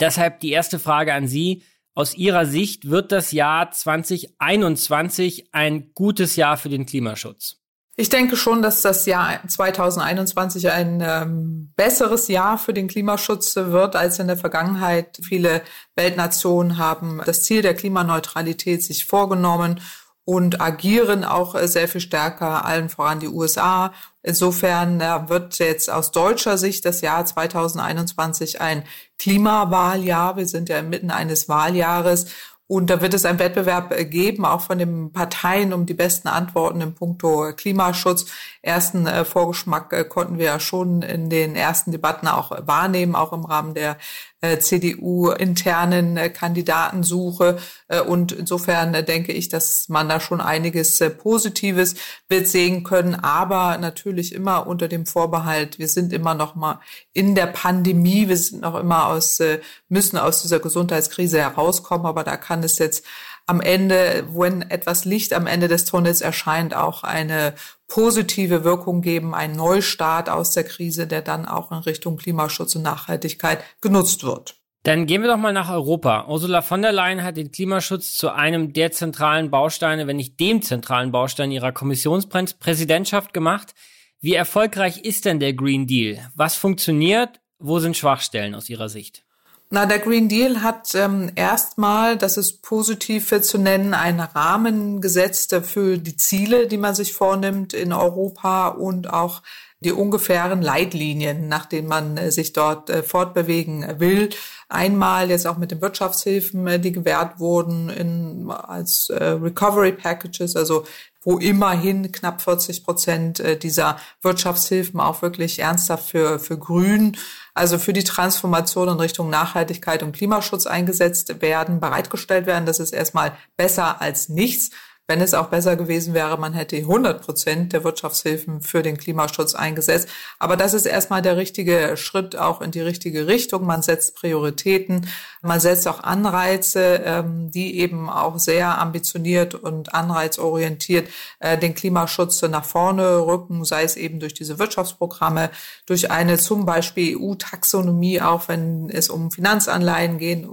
Deshalb die erste Frage an Sie. Aus Ihrer Sicht wird das Jahr 2021 ein gutes Jahr für den Klimaschutz?
Ich denke schon, dass das Jahr 2021 ein ähm, besseres Jahr für den Klimaschutz wird als in der Vergangenheit. Viele Weltnationen haben das Ziel der Klimaneutralität sich vorgenommen und agieren auch äh, sehr viel stärker, allen voran die USA. Insofern äh, wird jetzt aus deutscher Sicht das Jahr 2021 ein Klimawahljahr. Wir sind ja inmitten eines Wahljahres und da wird es einen Wettbewerb äh, geben, auch von den Parteien, um die besten Antworten im Punkto Klimaschutz. Ersten äh, Vorgeschmack äh, konnten wir ja schon in den ersten Debatten auch wahrnehmen, auch im Rahmen der äh, CDU-internen äh, Kandidatensuche. Äh, und insofern denke ich, dass man da schon einiges Positives wird sehen können, aber natürlich immer unter dem Vorbehalt, wir sind immer noch mal in der Pandemie, wir sind noch immer aus, müssen aus dieser Gesundheitskrise herauskommen, aber da kann es jetzt am Ende, wenn etwas Licht am Ende des Tunnels erscheint, auch eine positive Wirkung geben, ein Neustart aus der Krise, der dann auch in Richtung Klimaschutz und Nachhaltigkeit genutzt wird.
Dann gehen wir doch mal nach Europa. Ursula von der Leyen hat den Klimaschutz zu einem der zentralen Bausteine, wenn nicht dem zentralen Baustein ihrer Kommissionspräsidentschaft gemacht. Wie erfolgreich ist denn der Green Deal? Was funktioniert? Wo sind Schwachstellen aus Ihrer Sicht?
Na, der Green Deal hat ähm, erstmal, das ist positiv zu nennen, einen Rahmen gesetzt für die Ziele, die man sich vornimmt in Europa und auch die ungefähren Leitlinien, nach denen man äh, sich dort äh, fortbewegen will. Einmal jetzt auch mit den Wirtschaftshilfen, äh, die gewährt wurden in, als Recovery Packages, also wo immerhin knapp 40 Prozent dieser Wirtschaftshilfen auch wirklich ernsthaft für, für Grün, also für die Transformation in Richtung Nachhaltigkeit und Klimaschutz eingesetzt werden, bereitgestellt werden. Das ist erstmal besser als nichts wenn es auch besser gewesen wäre, man hätte 100 Prozent der Wirtschaftshilfen für den Klimaschutz eingesetzt. Aber das ist erstmal der richtige Schritt auch in die richtige Richtung. Man setzt Prioritäten, man setzt auch Anreize, ähm, die eben auch sehr ambitioniert und anreizorientiert äh, den Klimaschutz nach vorne rücken, sei es eben durch diese Wirtschaftsprogramme, durch eine zum Beispiel EU-Taxonomie, auch wenn es um Finanzanleihen geht, äh,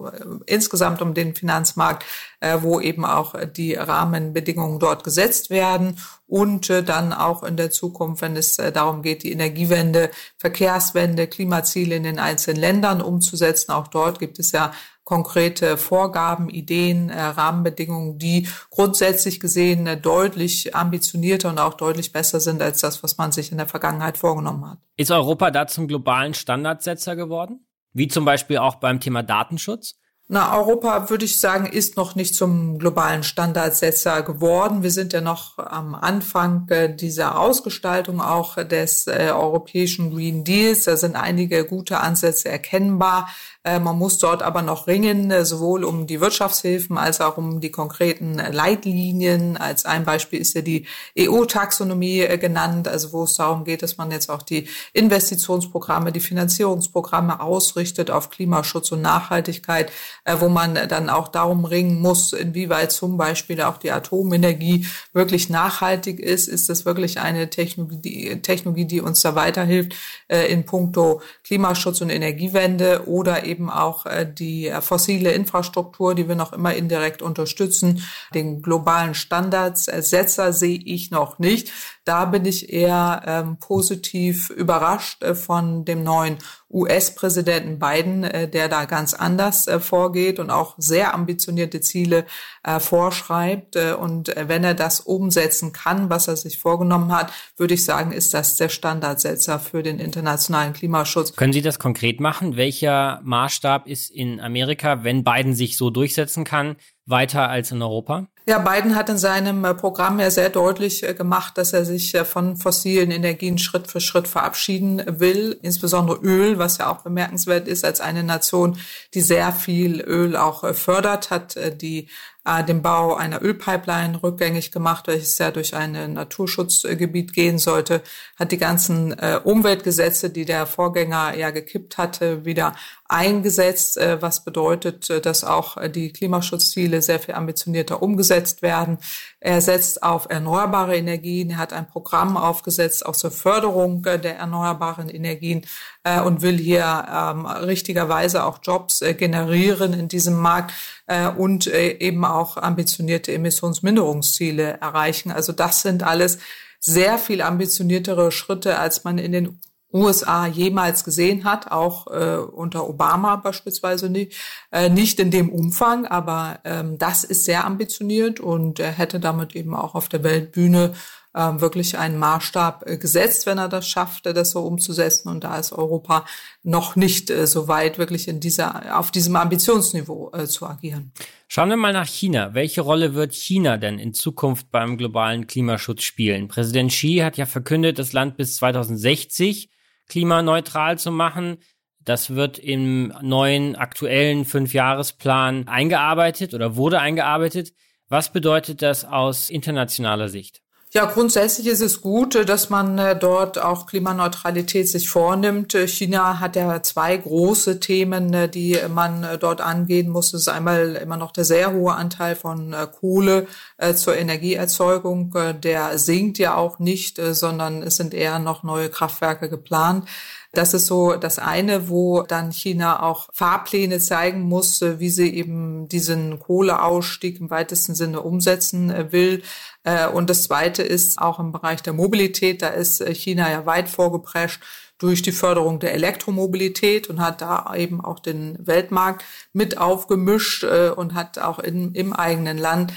insgesamt um den Finanzmarkt, äh, wo eben auch die Rahmenbedingungen dort gesetzt werden und äh, dann auch in der Zukunft, wenn es äh, darum geht, die Energiewende, Verkehrswende, Klimaziele in den einzelnen Ländern umzusetzen. Auch dort gibt es ja konkrete Vorgaben, Ideen, Rahmenbedingungen, die grundsätzlich gesehen deutlich ambitionierter und auch deutlich besser sind als das, was man sich in der Vergangenheit vorgenommen hat.
Ist Europa da zum globalen Standardsetzer geworden? Wie zum Beispiel auch beim Thema Datenschutz?
Na, Europa, würde ich sagen, ist noch nicht zum globalen Standardsetzer geworden. Wir sind ja noch am Anfang äh, dieser Ausgestaltung auch des äh, europäischen Green Deals. Da sind einige gute Ansätze erkennbar. Äh, man muss dort aber noch ringen, äh, sowohl um die Wirtschaftshilfen als auch um die konkreten Leitlinien. Als ein Beispiel ist ja die EU-Taxonomie äh, genannt, also wo es darum geht, dass man jetzt auch die Investitionsprogramme, die Finanzierungsprogramme ausrichtet auf Klimaschutz und Nachhaltigkeit, wo man dann auch darum ringen muss, inwieweit zum Beispiel auch die Atomenergie wirklich nachhaltig ist. Ist das wirklich eine Technologie, Technologie die uns da weiterhilft in puncto Klimaschutz und Energiewende oder eben eben auch äh, die äh, fossile Infrastruktur, die wir noch immer indirekt unterstützen. Den globalen Standardsetzer sehe ich noch nicht. Da bin ich eher ähm, positiv überrascht äh, von dem neuen US-Präsidenten Biden, äh, der da ganz anders äh, vorgeht und auch sehr ambitionierte Ziele äh, vorschreibt. Äh, und äh, wenn er das umsetzen kann, was er sich vorgenommen hat, würde ich sagen, ist das der Standardsetzer für den internationalen Klimaschutz.
Können Sie das konkret machen? Welcher Maßstab ist in Amerika, wenn Biden sich so durchsetzen kann, weiter als in Europa?
Ja, Biden hat in seinem äh, Programm ja sehr deutlich äh, gemacht, dass er sich äh, von fossilen Energien Schritt für Schritt verabschieden will, insbesondere Öl, was ja auch bemerkenswert ist als eine Nation, die sehr viel Öl auch fördert, hat die äh, den Bau einer Ölpipeline rückgängig gemacht, welches ja durch ein Naturschutzgebiet gehen sollte, hat die ganzen äh, Umweltgesetze, die der Vorgänger ja gekippt hatte, wieder eingesetzt, äh, was bedeutet, äh, dass auch äh, die Klimaschutzziele sehr viel ambitionierter umgesetzt werden. Er setzt auf erneuerbare Energien, er hat ein Programm aufgesetzt auch zur Förderung der erneuerbaren Energien und will hier ähm, richtigerweise auch Jobs generieren in diesem Markt und eben auch ambitionierte Emissionsminderungsziele erreichen. Also das sind alles sehr viel ambitioniertere Schritte, als man in den USA jemals gesehen hat, auch äh, unter Obama beispielsweise nicht, äh, nicht in dem Umfang, aber ähm, das ist sehr ambitioniert und er hätte damit eben auch auf der Weltbühne äh, wirklich einen Maßstab äh, gesetzt, wenn er das schafft, das so umzusetzen. Und da ist Europa noch nicht äh, so weit, wirklich in dieser, auf diesem Ambitionsniveau äh, zu agieren.
Schauen wir mal nach China. Welche Rolle wird China denn in Zukunft beim globalen Klimaschutz spielen? Präsident Xi hat ja verkündet, das Land bis 2060 klimaneutral zu machen. Das wird im neuen aktuellen Fünfjahresplan eingearbeitet oder wurde eingearbeitet. Was bedeutet das aus internationaler Sicht?
Ja, grundsätzlich ist es gut, dass man äh, dort auch Klimaneutralität sich vornimmt. Äh, China hat ja zwei große Themen, äh, die man dort angehen muss. Das ist einmal immer noch der sehr hohe Anteil von Kohle zur Energieerzeugung. Der sinkt ja auch nicht, sondern es sind eher noch neue Kraftwerke geplant. Das ist so das eine, wo dann China auch Fahrpläne zeigen muss, wie sie eben diesen Kohleausstieg im weitesten Sinne umsetzen will. Äh, und das Zweite ist auch im Bereich der Mobilität, da ist äh, China ja weit vorgeprescht durch die Förderung der Elektromobilität und hat da eben auch den Weltmarkt mit aufgemischt äh, und hat auch in, im eigenen Land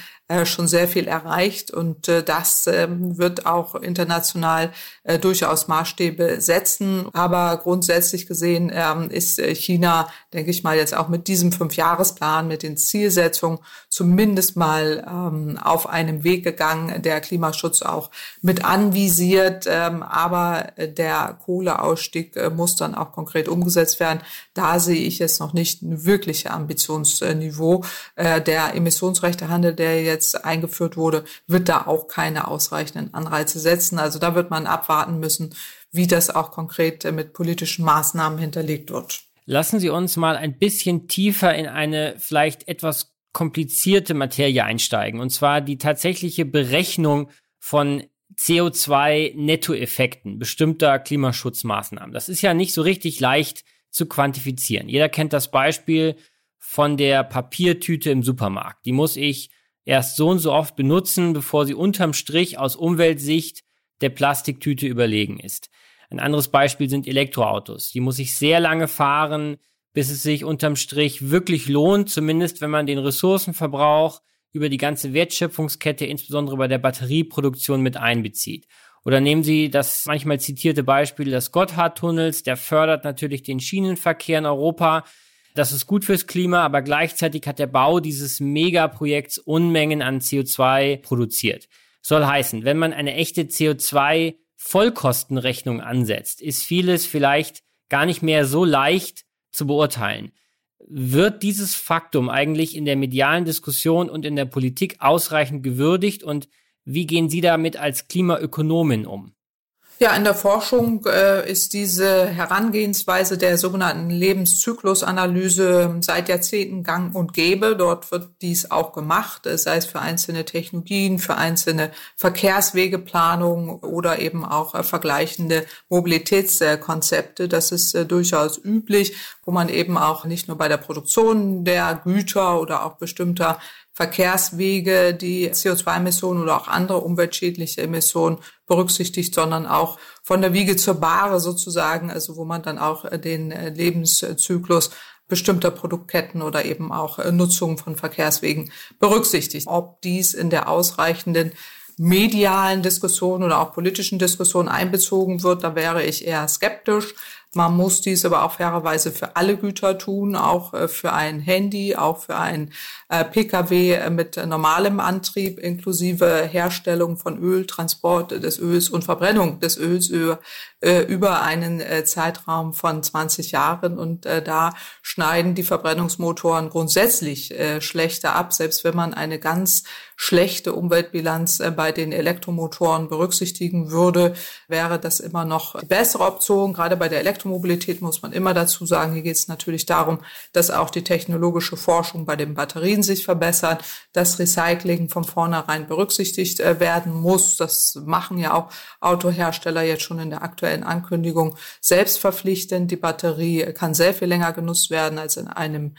schon sehr viel erreicht und äh, das ähm, wird auch international äh, durchaus Maßstäbe setzen. Aber grundsätzlich gesehen ähm, ist China, denke ich mal, jetzt auch mit diesem Fünfjahresplan, mit den Zielsetzungen zumindest mal ähm, auf einem Weg gegangen, der Klimaschutz auch mit anvisiert. Aber der Kohleausstieg muss dann auch konkret umgesetzt werden. Da sehe ich jetzt noch nicht ein wirkliches Ambitionsniveau. Der Emissionsrechtehandel, der jetzt jetzt eingeführt wurde, wird da auch keine ausreichenden Anreize setzen. Also da wird man abwarten müssen, wie das auch konkret mit politischen Maßnahmen hinterlegt wird.
Lassen Sie uns mal ein bisschen tiefer in eine vielleicht etwas komplizierte Materie einsteigen, und zwar die tatsächliche Berechnung von CO2-Nettoeffekten bestimmter Klimaschutzmaßnahmen. Das ist ja nicht so richtig leicht zu quantifizieren. Jeder kennt das Beispiel von der Papiertüte im Supermarkt. Die muss ich erst so und so oft benutzen, bevor sie unterm Strich aus Umweltsicht der Plastiktüte überlegen ist. Ein anderes Beispiel sind Elektroautos. Die muss ich sehr lange fahren, bis es sich unterm Strich wirklich lohnt, zumindest wenn man den Ressourcenverbrauch über die ganze Wertschöpfungskette, insbesondere bei der Batterieproduktion mit einbezieht. Oder nehmen Sie das manchmal zitierte Beispiel des Gotthardtunnels, der fördert natürlich den Schienenverkehr in Europa, das ist gut fürs Klima, aber gleichzeitig hat der Bau dieses Megaprojekts Unmengen an CO2 produziert. Soll heißen, wenn man eine echte CO2 Vollkostenrechnung ansetzt, ist vieles vielleicht gar nicht mehr so leicht zu beurteilen. Wird dieses Faktum eigentlich in der medialen Diskussion und in der Politik ausreichend gewürdigt und wie gehen Sie damit als Klimaökonomin um?
Ja, in der Forschung äh, ist diese Herangehensweise der sogenannten Lebenszyklusanalyse seit Jahrzehnten gang und gäbe. Dort wird dies auch gemacht, sei es für einzelne Technologien, für einzelne Verkehrswegeplanung oder eben auch äh, vergleichende Mobilitätskonzepte. Das ist äh, durchaus üblich, wo man eben auch nicht nur bei der Produktion der Güter oder auch bestimmter Verkehrswege die CO2-Emissionen oder auch andere umweltschädliche Emissionen berücksichtigt, sondern auch von der Wiege zur Bahre sozusagen, also wo man dann auch äh, den äh, Lebenszyklus bestimmter Produktketten oder eben auch äh, Nutzung von Verkehrswegen berücksichtigt. Ob dies in der ausreichenden medialen Diskussion oder auch politischen Diskussion einbezogen wird, da wäre ich eher skeptisch. Man muss dies aber auch fairerweise für alle Güter tun, auch äh, für ein Handy, auch für ein äh, Pkw äh, mit normalem Antrieb inklusive Herstellung von Öl, Transport des Öls und Verbrennung des Öls über, einen Zeitraum von 20 Jahren. Und da schneiden die Verbrennungsmotoren grundsätzlich schlechter ab, selbst wenn man eine ganz schlechte Umweltbilanz äh, bei den Elektromotoren berücksichtigen würde, wäre das immer noch die bessere Option. Gerade bei der Elektromobilität muss man immer dazu sagen, hier geht es natürlich darum, dass auch die technologische Forschung bei den Batterien sich verbessert, dass Recycling von vornherein berücksichtigt äh, werden muss. Das machen ja auch Autohersteller jetzt schon in der aktuellen Ankündigung selbstverpflichtend. Die Batterie kann sehr viel länger genutzt werden als in einem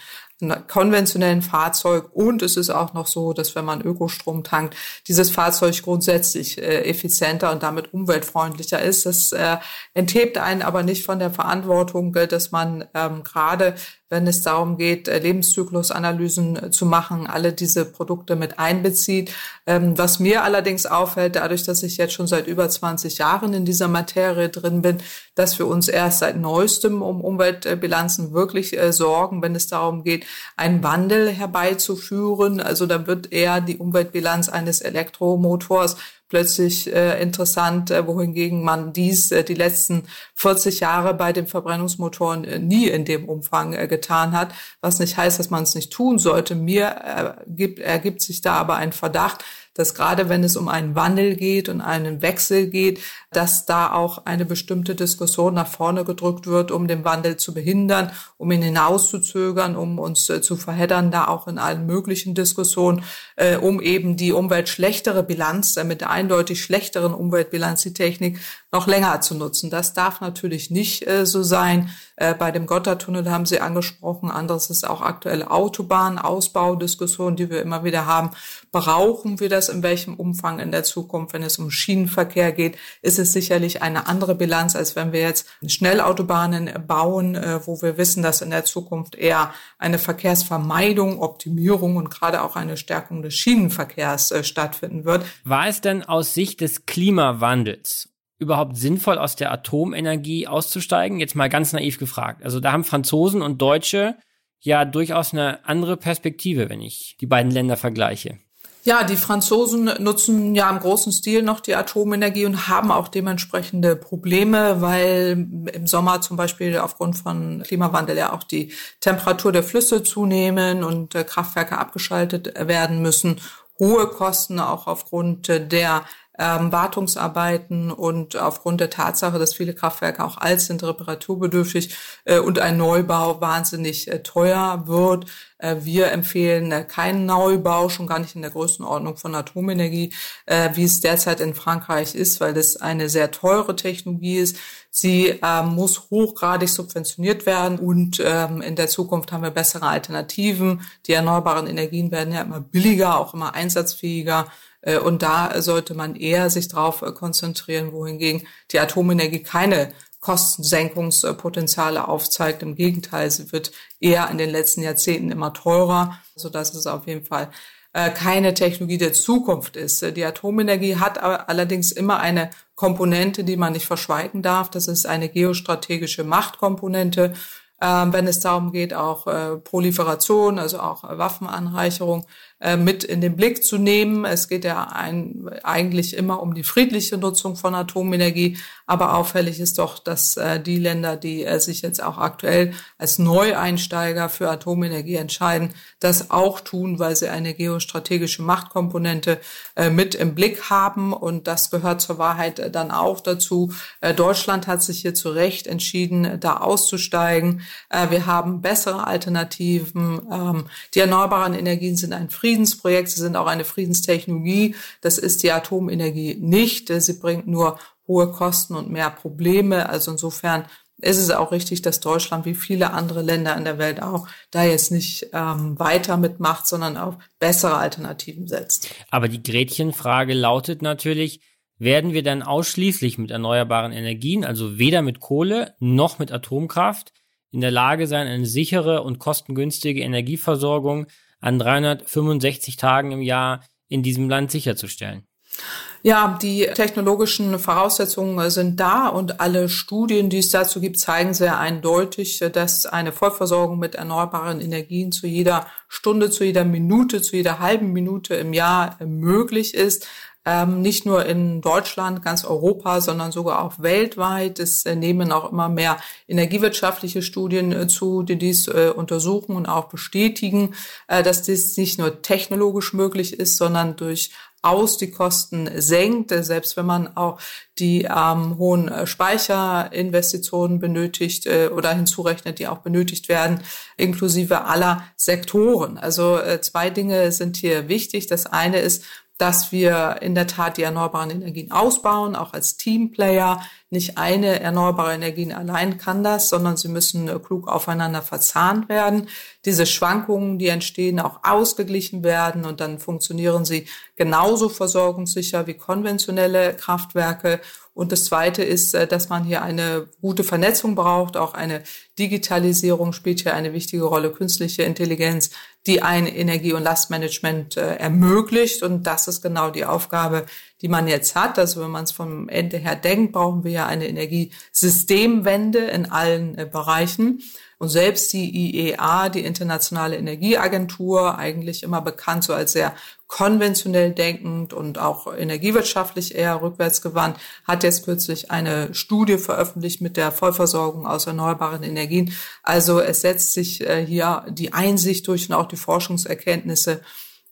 konventionellen Fahrzeug und es ist auch noch so, dass wenn man Ökostrom tankt, dieses Fahrzeug grundsätzlich äh, effizienter und damit umweltfreundlicher ist. Das äh, enthebt einen aber nicht von der Verantwortung, dass man ähm, gerade wenn es darum geht, äh, Lebenszyklusanalysen äh, zu machen, alle diese Produkte mit einbezieht. Ähm, was mir allerdings auffällt, dadurch, dass ich jetzt schon seit über 20 Jahren in dieser Materie drin bin, dass wir uns erst seit neuestem um Umweltbilanzen wirklich äh, sorgen, wenn es darum geht, einen Wandel herbeizuführen. Also da wird eher die Umweltbilanz eines Elektromotors plötzlich äh, interessant, äh, wohingegen man dies äh, die letzten 40 Jahre bei den Verbrennungsmotoren äh, nie in dem Umfang äh, getan hat, was nicht heißt, dass man es nicht tun sollte. Mir äh, gibt, ergibt sich da aber ein Verdacht, dass gerade wenn es um einen Wandel geht und einen Wechsel geht, dass da auch eine bestimmte Diskussion nach vorne gedrückt wird, um den Wandel zu behindern, um ihn hinauszuzögern, um uns äh, zu verheddern, da auch in allen möglichen Diskussionen, äh, um eben die umweltschlechtere Bilanz, äh, mit der eindeutig schlechteren Umweltbilanz die Technik noch länger zu nutzen. Das darf natürlich nicht äh, so sein. Äh, bei dem Gotthardtunnel haben Sie angesprochen. Anderes ist auch aktuelle Autobahnausbaudiskussion, die wir immer wieder haben. Brauchen wir das in welchem Umfang in der Zukunft, wenn es um Schienenverkehr geht? Ist es sicherlich eine andere Bilanz, als wenn wir jetzt Schnellautobahnen bauen, äh, wo wir wissen, dass in der Zukunft eher eine Verkehrsvermeidung, Optimierung und gerade auch eine Stärkung des Schienenverkehrs äh, stattfinden wird.
War es denn aus Sicht des Klimawandels überhaupt sinnvoll, aus der Atomenergie auszusteigen? Jetzt mal ganz naiv gefragt. Also da haben Franzosen und Deutsche ja durchaus eine andere Perspektive, wenn ich die beiden Länder vergleiche.
Ja, die Franzosen nutzen ja im großen Stil noch die Atomenergie und haben auch dementsprechende Probleme, weil im Sommer zum Beispiel aufgrund von Klimawandel ja auch die Temperatur der Flüsse zunehmen und äh, Kraftwerke abgeschaltet werden müssen. Hohe Kosten auch aufgrund der ähm, Wartungsarbeiten und aufgrund der Tatsache, dass viele Kraftwerke auch alt sind, reparaturbedürftig äh, und ein Neubau wahnsinnig äh, teuer wird. Äh, wir empfehlen äh, keinen Neubau, schon gar nicht in der Größenordnung von Atomenergie, äh, wie es derzeit in Frankreich ist, weil das eine sehr teure Technologie ist. Sie ähm, muss hochgradig subventioniert werden und ähm, in der Zukunft haben wir bessere Alternativen. Die erneuerbaren Energien werden ja immer billiger, auch immer einsatzfähiger. Äh, und da sollte man eher sich darauf äh, konzentrieren, wohingegen die Atomenergie keine Kostensenkungspotenziale aufzeigt. Im Gegenteil, sie wird eher in den letzten Jahrzehnten immer teurer, sodass es auf jeden Fall äh, keine Technologie der Zukunft ist. Die Atomenergie hat allerdings immer eine Komponente, die man nicht verschweigen darf. Das ist eine geostrategische Machtkomponente. Ähm, wenn es darum geht, auch Proliferation, also auch Waffenanreicherung äh, mit in den Blick zu nehmen. Es geht ja ein, eigentlich immer um die friedliche Nutzung von Atomenergie, aber auffällig ist doch, dass äh, die Länder, die äh, sich jetzt auch aktuell als Neueinsteiger für Atomenergie entscheiden, das auch tun, weil sie eine geostrategische Machtkomponente äh, mit im Blick haben und das gehört zur Wahrheit äh, dann auch dazu. Deutschland hat sich hier zu Recht entschieden, da auszusteigen. wir haben bessere Alternativen. Ähm, die erneuerbaren Energien sind ein Frieden Friedensprojekt, sie sind auch eine Friedenstechnologie. Das ist die Atomenergie nicht. Sie bringt nur hohe Kosten und mehr Probleme. Also insofern ist es auch richtig, dass Deutschland wie viele andere Länder in der Welt auch da jetzt nicht ähm, weiter mitmacht, sondern auf bessere Alternativen setzt.
Aber die Gretchenfrage lautet natürlich, werden wir dann ausschließlich mit erneuerbaren Energien, also weder mit Kohle noch mit Atomkraft, in der Lage sein, eine sichere und kostengünstige Energieversorgung an 365 Tagen im Jahr in diesem Land sicherzustellen?
Ja, die technologischen Voraussetzungen sind da und alle Studien, die es dazu gibt, zeigen sehr eindeutig, dass eine Vollversorgung mit erneuerbaren Energien zu jeder Stunde, zu jeder Minute, zu jeder halben Minute im Jahr möglich ist. Ähm, nicht nur in Deutschland, ganz Europa, sondern sogar auch weltweit. Es äh, nehmen auch immer mehr energiewirtschaftliche Studien äh, zu, die dies äh, untersuchen und auch bestätigen, äh, dass dies nicht nur technologisch möglich ist, sondern durch aus die Kosten senkt, äh, selbst wenn man auch die ähm, hohen äh, Speicherinvestitionen benötigt äh, oder hinzurechnet, die auch benötigt werden, inklusive aller Sektoren. Also äh, zwei Dinge sind hier wichtig. Das eine ist, dass wir in der Tat die erneuerbaren Energien ausbauen, auch als Teamplayer. Nicht eine erneuerbare Energien allein kann das, sondern sie müssen äh, klug aufeinander verzahnt werden. Diese Schwankungen, die entstehen, auch ausgeglichen werden und dann funktionieren sie genauso versorgungssicher wie konventionelle Kraftwerke. Und das Zweite ist, äh, dass man hier eine gute Vernetzung braucht. Auch eine Digitalisierung spielt hier eine wichtige Rolle. Künstliche Intelligenz, die ein Energie- und Lastmanagement äh, ermöglicht. Und das ist genau die Aufgabe, die man jetzt hat. Also wenn man es vom Ende her denkt, brauchen wir ja eine Energiesystemwende in allen äh, Bereichen. Und selbst die IEA, die Internationale Energieagentur, eigentlich immer bekannt so als sehr konventionell denkend und auch energiewirtschaftlich eher rückwärtsgewandt, hat jetzt kürzlich eine Studie veröffentlicht mit der Vollversorgung aus erneuerbaren Energien. Also es setzt sich äh, hier die Einsicht durch und auch die Forschungserkenntnisse,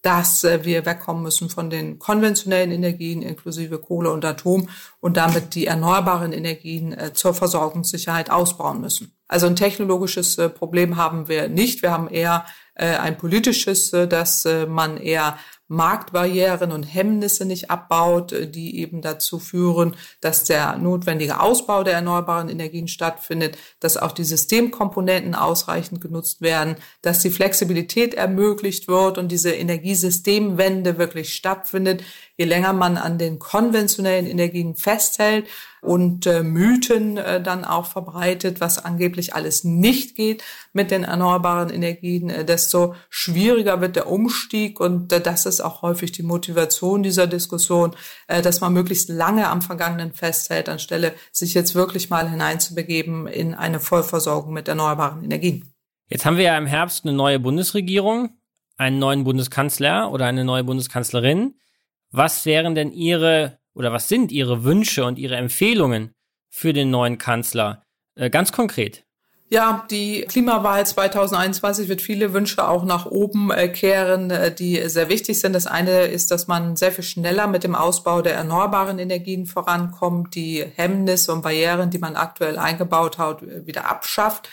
dass äh, wir wegkommen müssen von den konventionellen Energien inklusive Kohle und Atom und damit die erneuerbaren Energien äh, zur Versorgungssicherheit ausbauen müssen. Also ein technologisches Problem haben wir nicht. Wir haben eher ein politisches, dass man eher Marktbarrieren und Hemmnisse nicht abbaut, die eben dazu führen, dass der notwendige Ausbau der erneuerbaren Energien stattfindet, dass auch die Systemkomponenten ausreichend genutzt werden, dass die Flexibilität ermöglicht wird und diese Energiesystemwende wirklich stattfindet. Je länger man an den konventionellen Energien festhält, und äh, Mythen äh, dann auch verbreitet, was angeblich alles nicht geht mit den erneuerbaren Energien, äh, desto schwieriger wird der Umstieg und äh, das ist auch häufig die Motivation dieser Diskussion, äh, dass man möglichst lange am Vergangenen festhält, anstelle sich jetzt wirklich mal hineinzubegeben in eine Vollversorgung mit erneuerbaren Energien.
Jetzt haben wir ja im Herbst eine neue Bundesregierung, einen neuen Bundeskanzler oder eine neue Bundeskanzlerin. Was wären denn Ihre oder was sind Ihre Wünsche und Ihre Empfehlungen für den neuen Kanzler? Äh, ganz konkret.
Ja, die Klimawahl 2021 wird viele Wünsche auch nach oben äh, kehren, äh, die sehr wichtig sind. Das eine ist, dass man sehr viel schneller mit dem Ausbau der erneuerbaren Energien vorankommt, die Hemmnisse und Barrieren, die man aktuell eingebaut hat, wieder abschafft.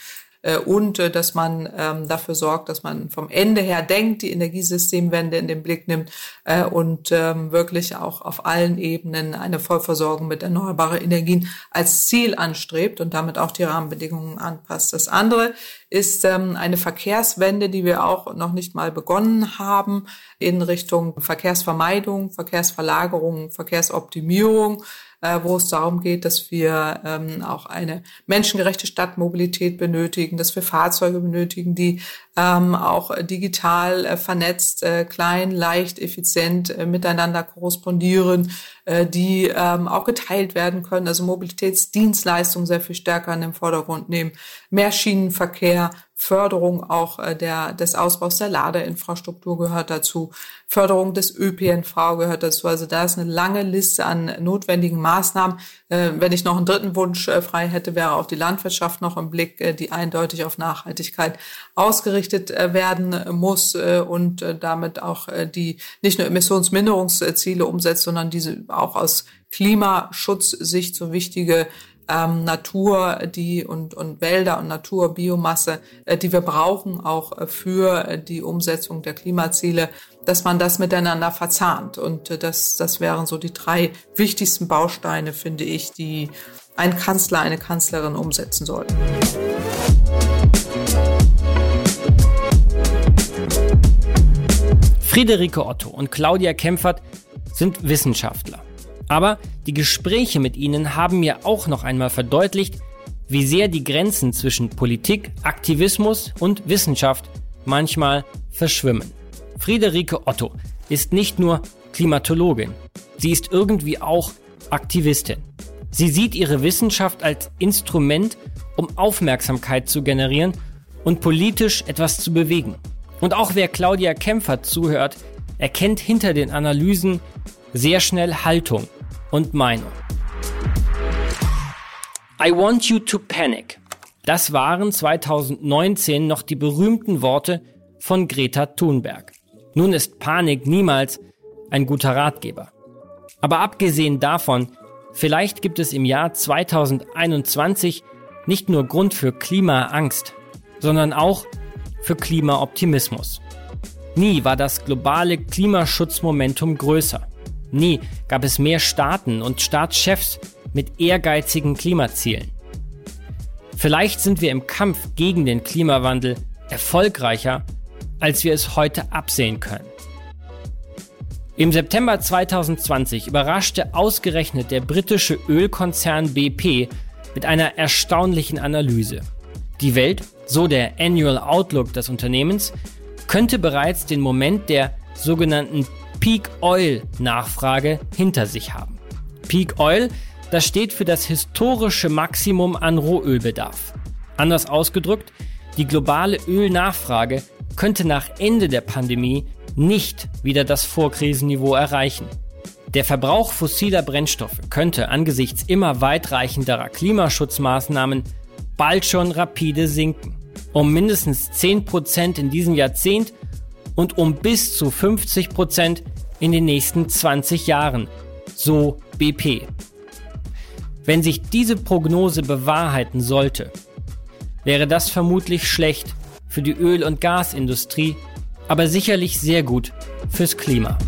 Äh, und äh, dass man ähm, dafür sorgt, dass man vom Ende her denkt, die Energiesystemwende in den Blick nimmt äh, und ähm, wirklich auch auf allen Ebenen eine Vollversorgung mit erneuerbaren Energien als Ziel anstrebt und damit auch die Rahmenbedingungen anpasst. Das andere ist ähm, eine Verkehrswende, die wir auch noch nicht mal begonnen haben in Richtung Verkehrsvermeidung, Verkehrsverlagerung, Verkehrsoptimierung äh, wo es darum geht, dass wir ähm, auch eine menschengerechte Stadtmobilität benötigen, dass wir Fahrzeuge benötigen, die ähm, auch digital äh, vernetzt, äh, klein, leicht, effizient äh, miteinander korrespondieren, äh, die ähm, auch geteilt werden können, also Mobilitätsdienstleistungen sehr viel stärker in den Vordergrund nehmen, mehr Schienenverkehr, Förderung auch äh, der, des Ausbaus der Ladeinfrastruktur gehört dazu. Förderung des ÖPNV gehört dazu. Also da ist eine lange Liste an notwendigen Maßnahmen. Äh, wenn ich noch einen dritten Wunsch äh, frei hätte, wäre auch die Landwirtschaft noch im Blick, die eindeutig auf Nachhaltigkeit ausgerichtet werden muss und damit auch die nicht nur Emissionsminderungsziele umsetzt, sondern diese auch aus Klimaschutzsicht so wichtige ähm, Natur, die und, und Wälder und Natur, Biomasse, äh, die wir brauchen auch äh, für äh, die Umsetzung der Klimaziele, dass man das miteinander verzahnt. Und äh, das, das wären so die drei wichtigsten Bausteine, finde ich, die ein Kanzler, eine Kanzlerin umsetzen sollten.
Friederike Otto und Claudia Kempfert sind Wissenschaftler. Aber die Gespräche mit ihnen haben mir auch noch einmal verdeutlicht, wie sehr die Grenzen zwischen Politik, Aktivismus und Wissenschaft manchmal verschwimmen. Friederike Otto ist nicht nur Klimatologin, sie ist irgendwie auch Aktivistin. Sie sieht ihre Wissenschaft als Instrument, um Aufmerksamkeit zu generieren und politisch etwas zu bewegen. Und auch wer Claudia Kämpfer zuhört, erkennt hinter den Analysen sehr schnell Haltung und Meinung. I want you to panic. Das waren 2019 noch die berühmten Worte von Greta Thunberg. Nun ist Panik niemals ein guter Ratgeber. Aber abgesehen davon, vielleicht gibt es im Jahr 2021 nicht nur Grund für Klimaangst, sondern auch für Klimaoptimismus. Nie war das globale Klimaschutzmomentum größer. Nie gab es mehr Staaten und Staatschefs mit ehrgeizigen Klimazielen. Vielleicht sind wir im Kampf gegen den Klimawandel erfolgreicher, als wir es heute absehen können. Im September 2020 überraschte ausgerechnet der britische Ölkonzern BP mit einer erstaunlichen Analyse. Die Welt, so der Annual Outlook des Unternehmens, könnte bereits den Moment der sogenannten Peak Oil Nachfrage hinter sich haben. Peak Oil, das steht für das historische Maximum an Rohölbedarf. Anders ausgedrückt, die globale Ölnachfrage könnte nach Ende der Pandemie nicht wieder das Vorkrisenniveau erreichen. Der Verbrauch fossiler Brennstoffe könnte angesichts immer weitreichenderer Klimaschutzmaßnahmen bald schon rapide sinken. Um mindestens 10% in diesem Jahrzehnt und um bis zu 50% in den nächsten 20 Jahren. So BP. Wenn sich diese Prognose bewahrheiten sollte, wäre das vermutlich schlecht für die Öl- und Gasindustrie, aber sicherlich sehr gut fürs Klima.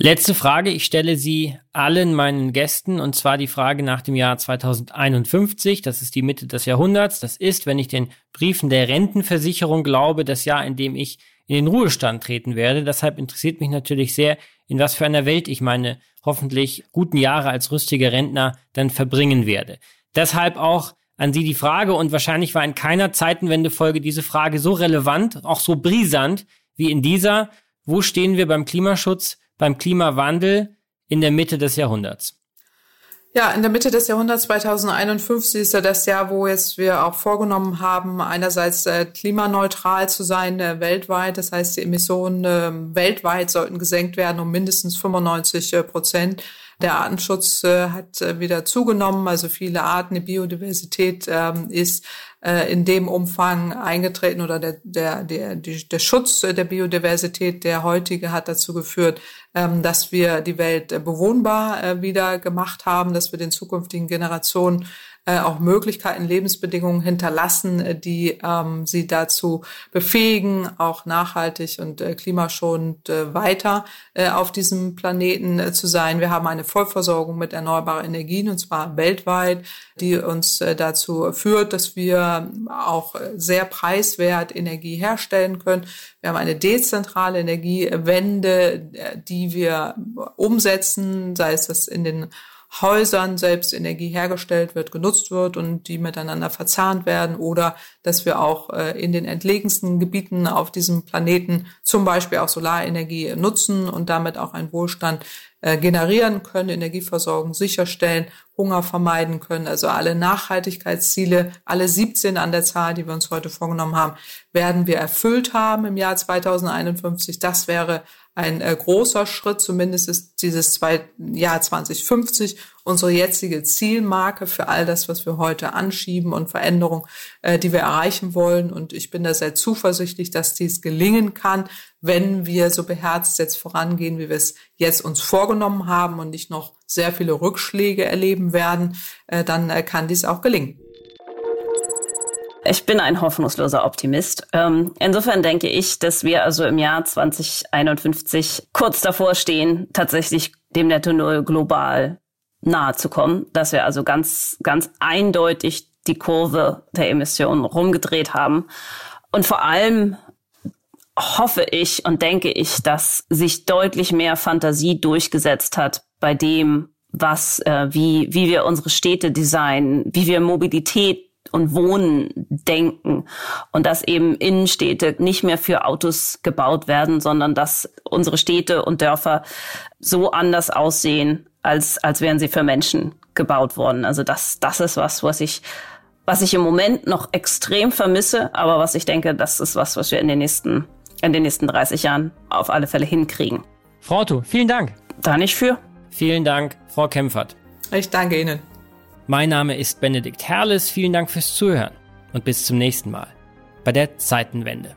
Letzte Frage, ich stelle sie allen meinen Gästen und zwar die Frage nach dem Jahr 2051, das ist die Mitte des Jahrhunderts, das ist, wenn ich den Briefen der Rentenversicherung glaube, das Jahr, in dem ich in den Ruhestand treten werde. Deshalb interessiert mich natürlich sehr, in was für einer Welt ich meine hoffentlich guten Jahre als rüstiger Rentner dann verbringen werde. Deshalb auch an Sie die Frage und wahrscheinlich war in keiner Zeitenwendefolge diese Frage so relevant, auch so brisant wie in dieser. Wo stehen wir beim Klimaschutz? Beim Klimawandel in der Mitte des Jahrhunderts?
Ja, in der Mitte des Jahrhunderts 2051 ist ja das Jahr, wo jetzt wir auch vorgenommen haben, einerseits äh, klimaneutral zu sein äh, weltweit. Das heißt, die Emissionen äh, weltweit sollten gesenkt werden um mindestens 95 äh, Prozent. Der Artenschutz äh, hat äh, wieder zugenommen, also viele Arten, die Biodiversität ähm, ist äh, in dem Umfang eingetreten oder der, der, der, der Schutz der Biodiversität, der heutige, hat dazu geführt, ähm, dass wir die Welt bewohnbar wieder gemacht haben, dass wir den zukünftigen Generationen äh, auch Möglichkeiten, Lebensbedingungen hinterlassen, äh, die ähm, sie dazu befähigen, auch nachhaltig und äh, klimaschonend äh, weiter äh, auf diesem Planeten äh, zu sein. Wir haben eine Vollversorgung mit erneuerbaren Energien und zwar weltweit, die uns äh, dazu führt, dass wir auch sehr preiswert Energie herstellen können. Wir haben eine dezentrale Energiewende, äh, die wir umsetzen, sei es das in den Häusern selbst Energie hergestellt wird, genutzt wird und die miteinander verzahnt werden oder dass wir auch äh, in den entlegensten Gebieten auf diesem Planeten zum Beispiel auch Solarenergie nutzen und damit auch einen Wohlstand äh, generieren können, Energieversorgung sicherstellen, Hunger vermeiden können. Also alle Nachhaltigkeitsziele, alle 17 an der Zahl, die wir uns heute vorgenommen haben, werden wir erfüllt haben im Jahr 2051. Das wäre ein äh, großer Schritt. Zumindest ist dieses zwei, Jahr 2050 unsere jetzige Zielmarke für all das, was wir heute anschieben und Veränderungen, äh, die wir erreichen wollen. Und ich bin da sehr zuversichtlich, dass dies gelingen kann, wenn wir so beherzt jetzt vorangehen, wie wir es jetzt uns vorgenommen haben und nicht noch sehr viele Rückschläge erleben werden, äh, dann äh, kann dies auch gelingen.
Ich bin ein hoffnungsloser Optimist. Ähm, insofern denke ich, dass wir also im Jahr 2051 kurz davor stehen, tatsächlich dem Netto Null global nahe zu kommen, dass wir also ganz, ganz eindeutig die Kurve der Emissionen rumgedreht haben. Und vor allem hoffe ich und denke ich, dass sich deutlich mehr Fantasie durchgesetzt hat bei dem, was, äh, wie, wie wir unsere Städte designen, wie wir Mobilität und Wohnen denken und dass eben Innenstädte nicht mehr für Autos gebaut werden, sondern dass unsere Städte und Dörfer so anders aussehen, als, als wären sie für Menschen gebaut worden. Also das, das ist was, was ich was ich im Moment noch extrem vermisse, aber was ich denke, das ist was, was wir in den nächsten, in den nächsten 30 Jahren auf alle Fälle hinkriegen.
Frau Otto, vielen Dank.
Da nicht für.
Vielen Dank, Frau Kempfert.
Ich danke Ihnen.
Mein Name ist Benedikt Herles. Vielen Dank fürs Zuhören und bis zum nächsten Mal bei der Zeitenwende.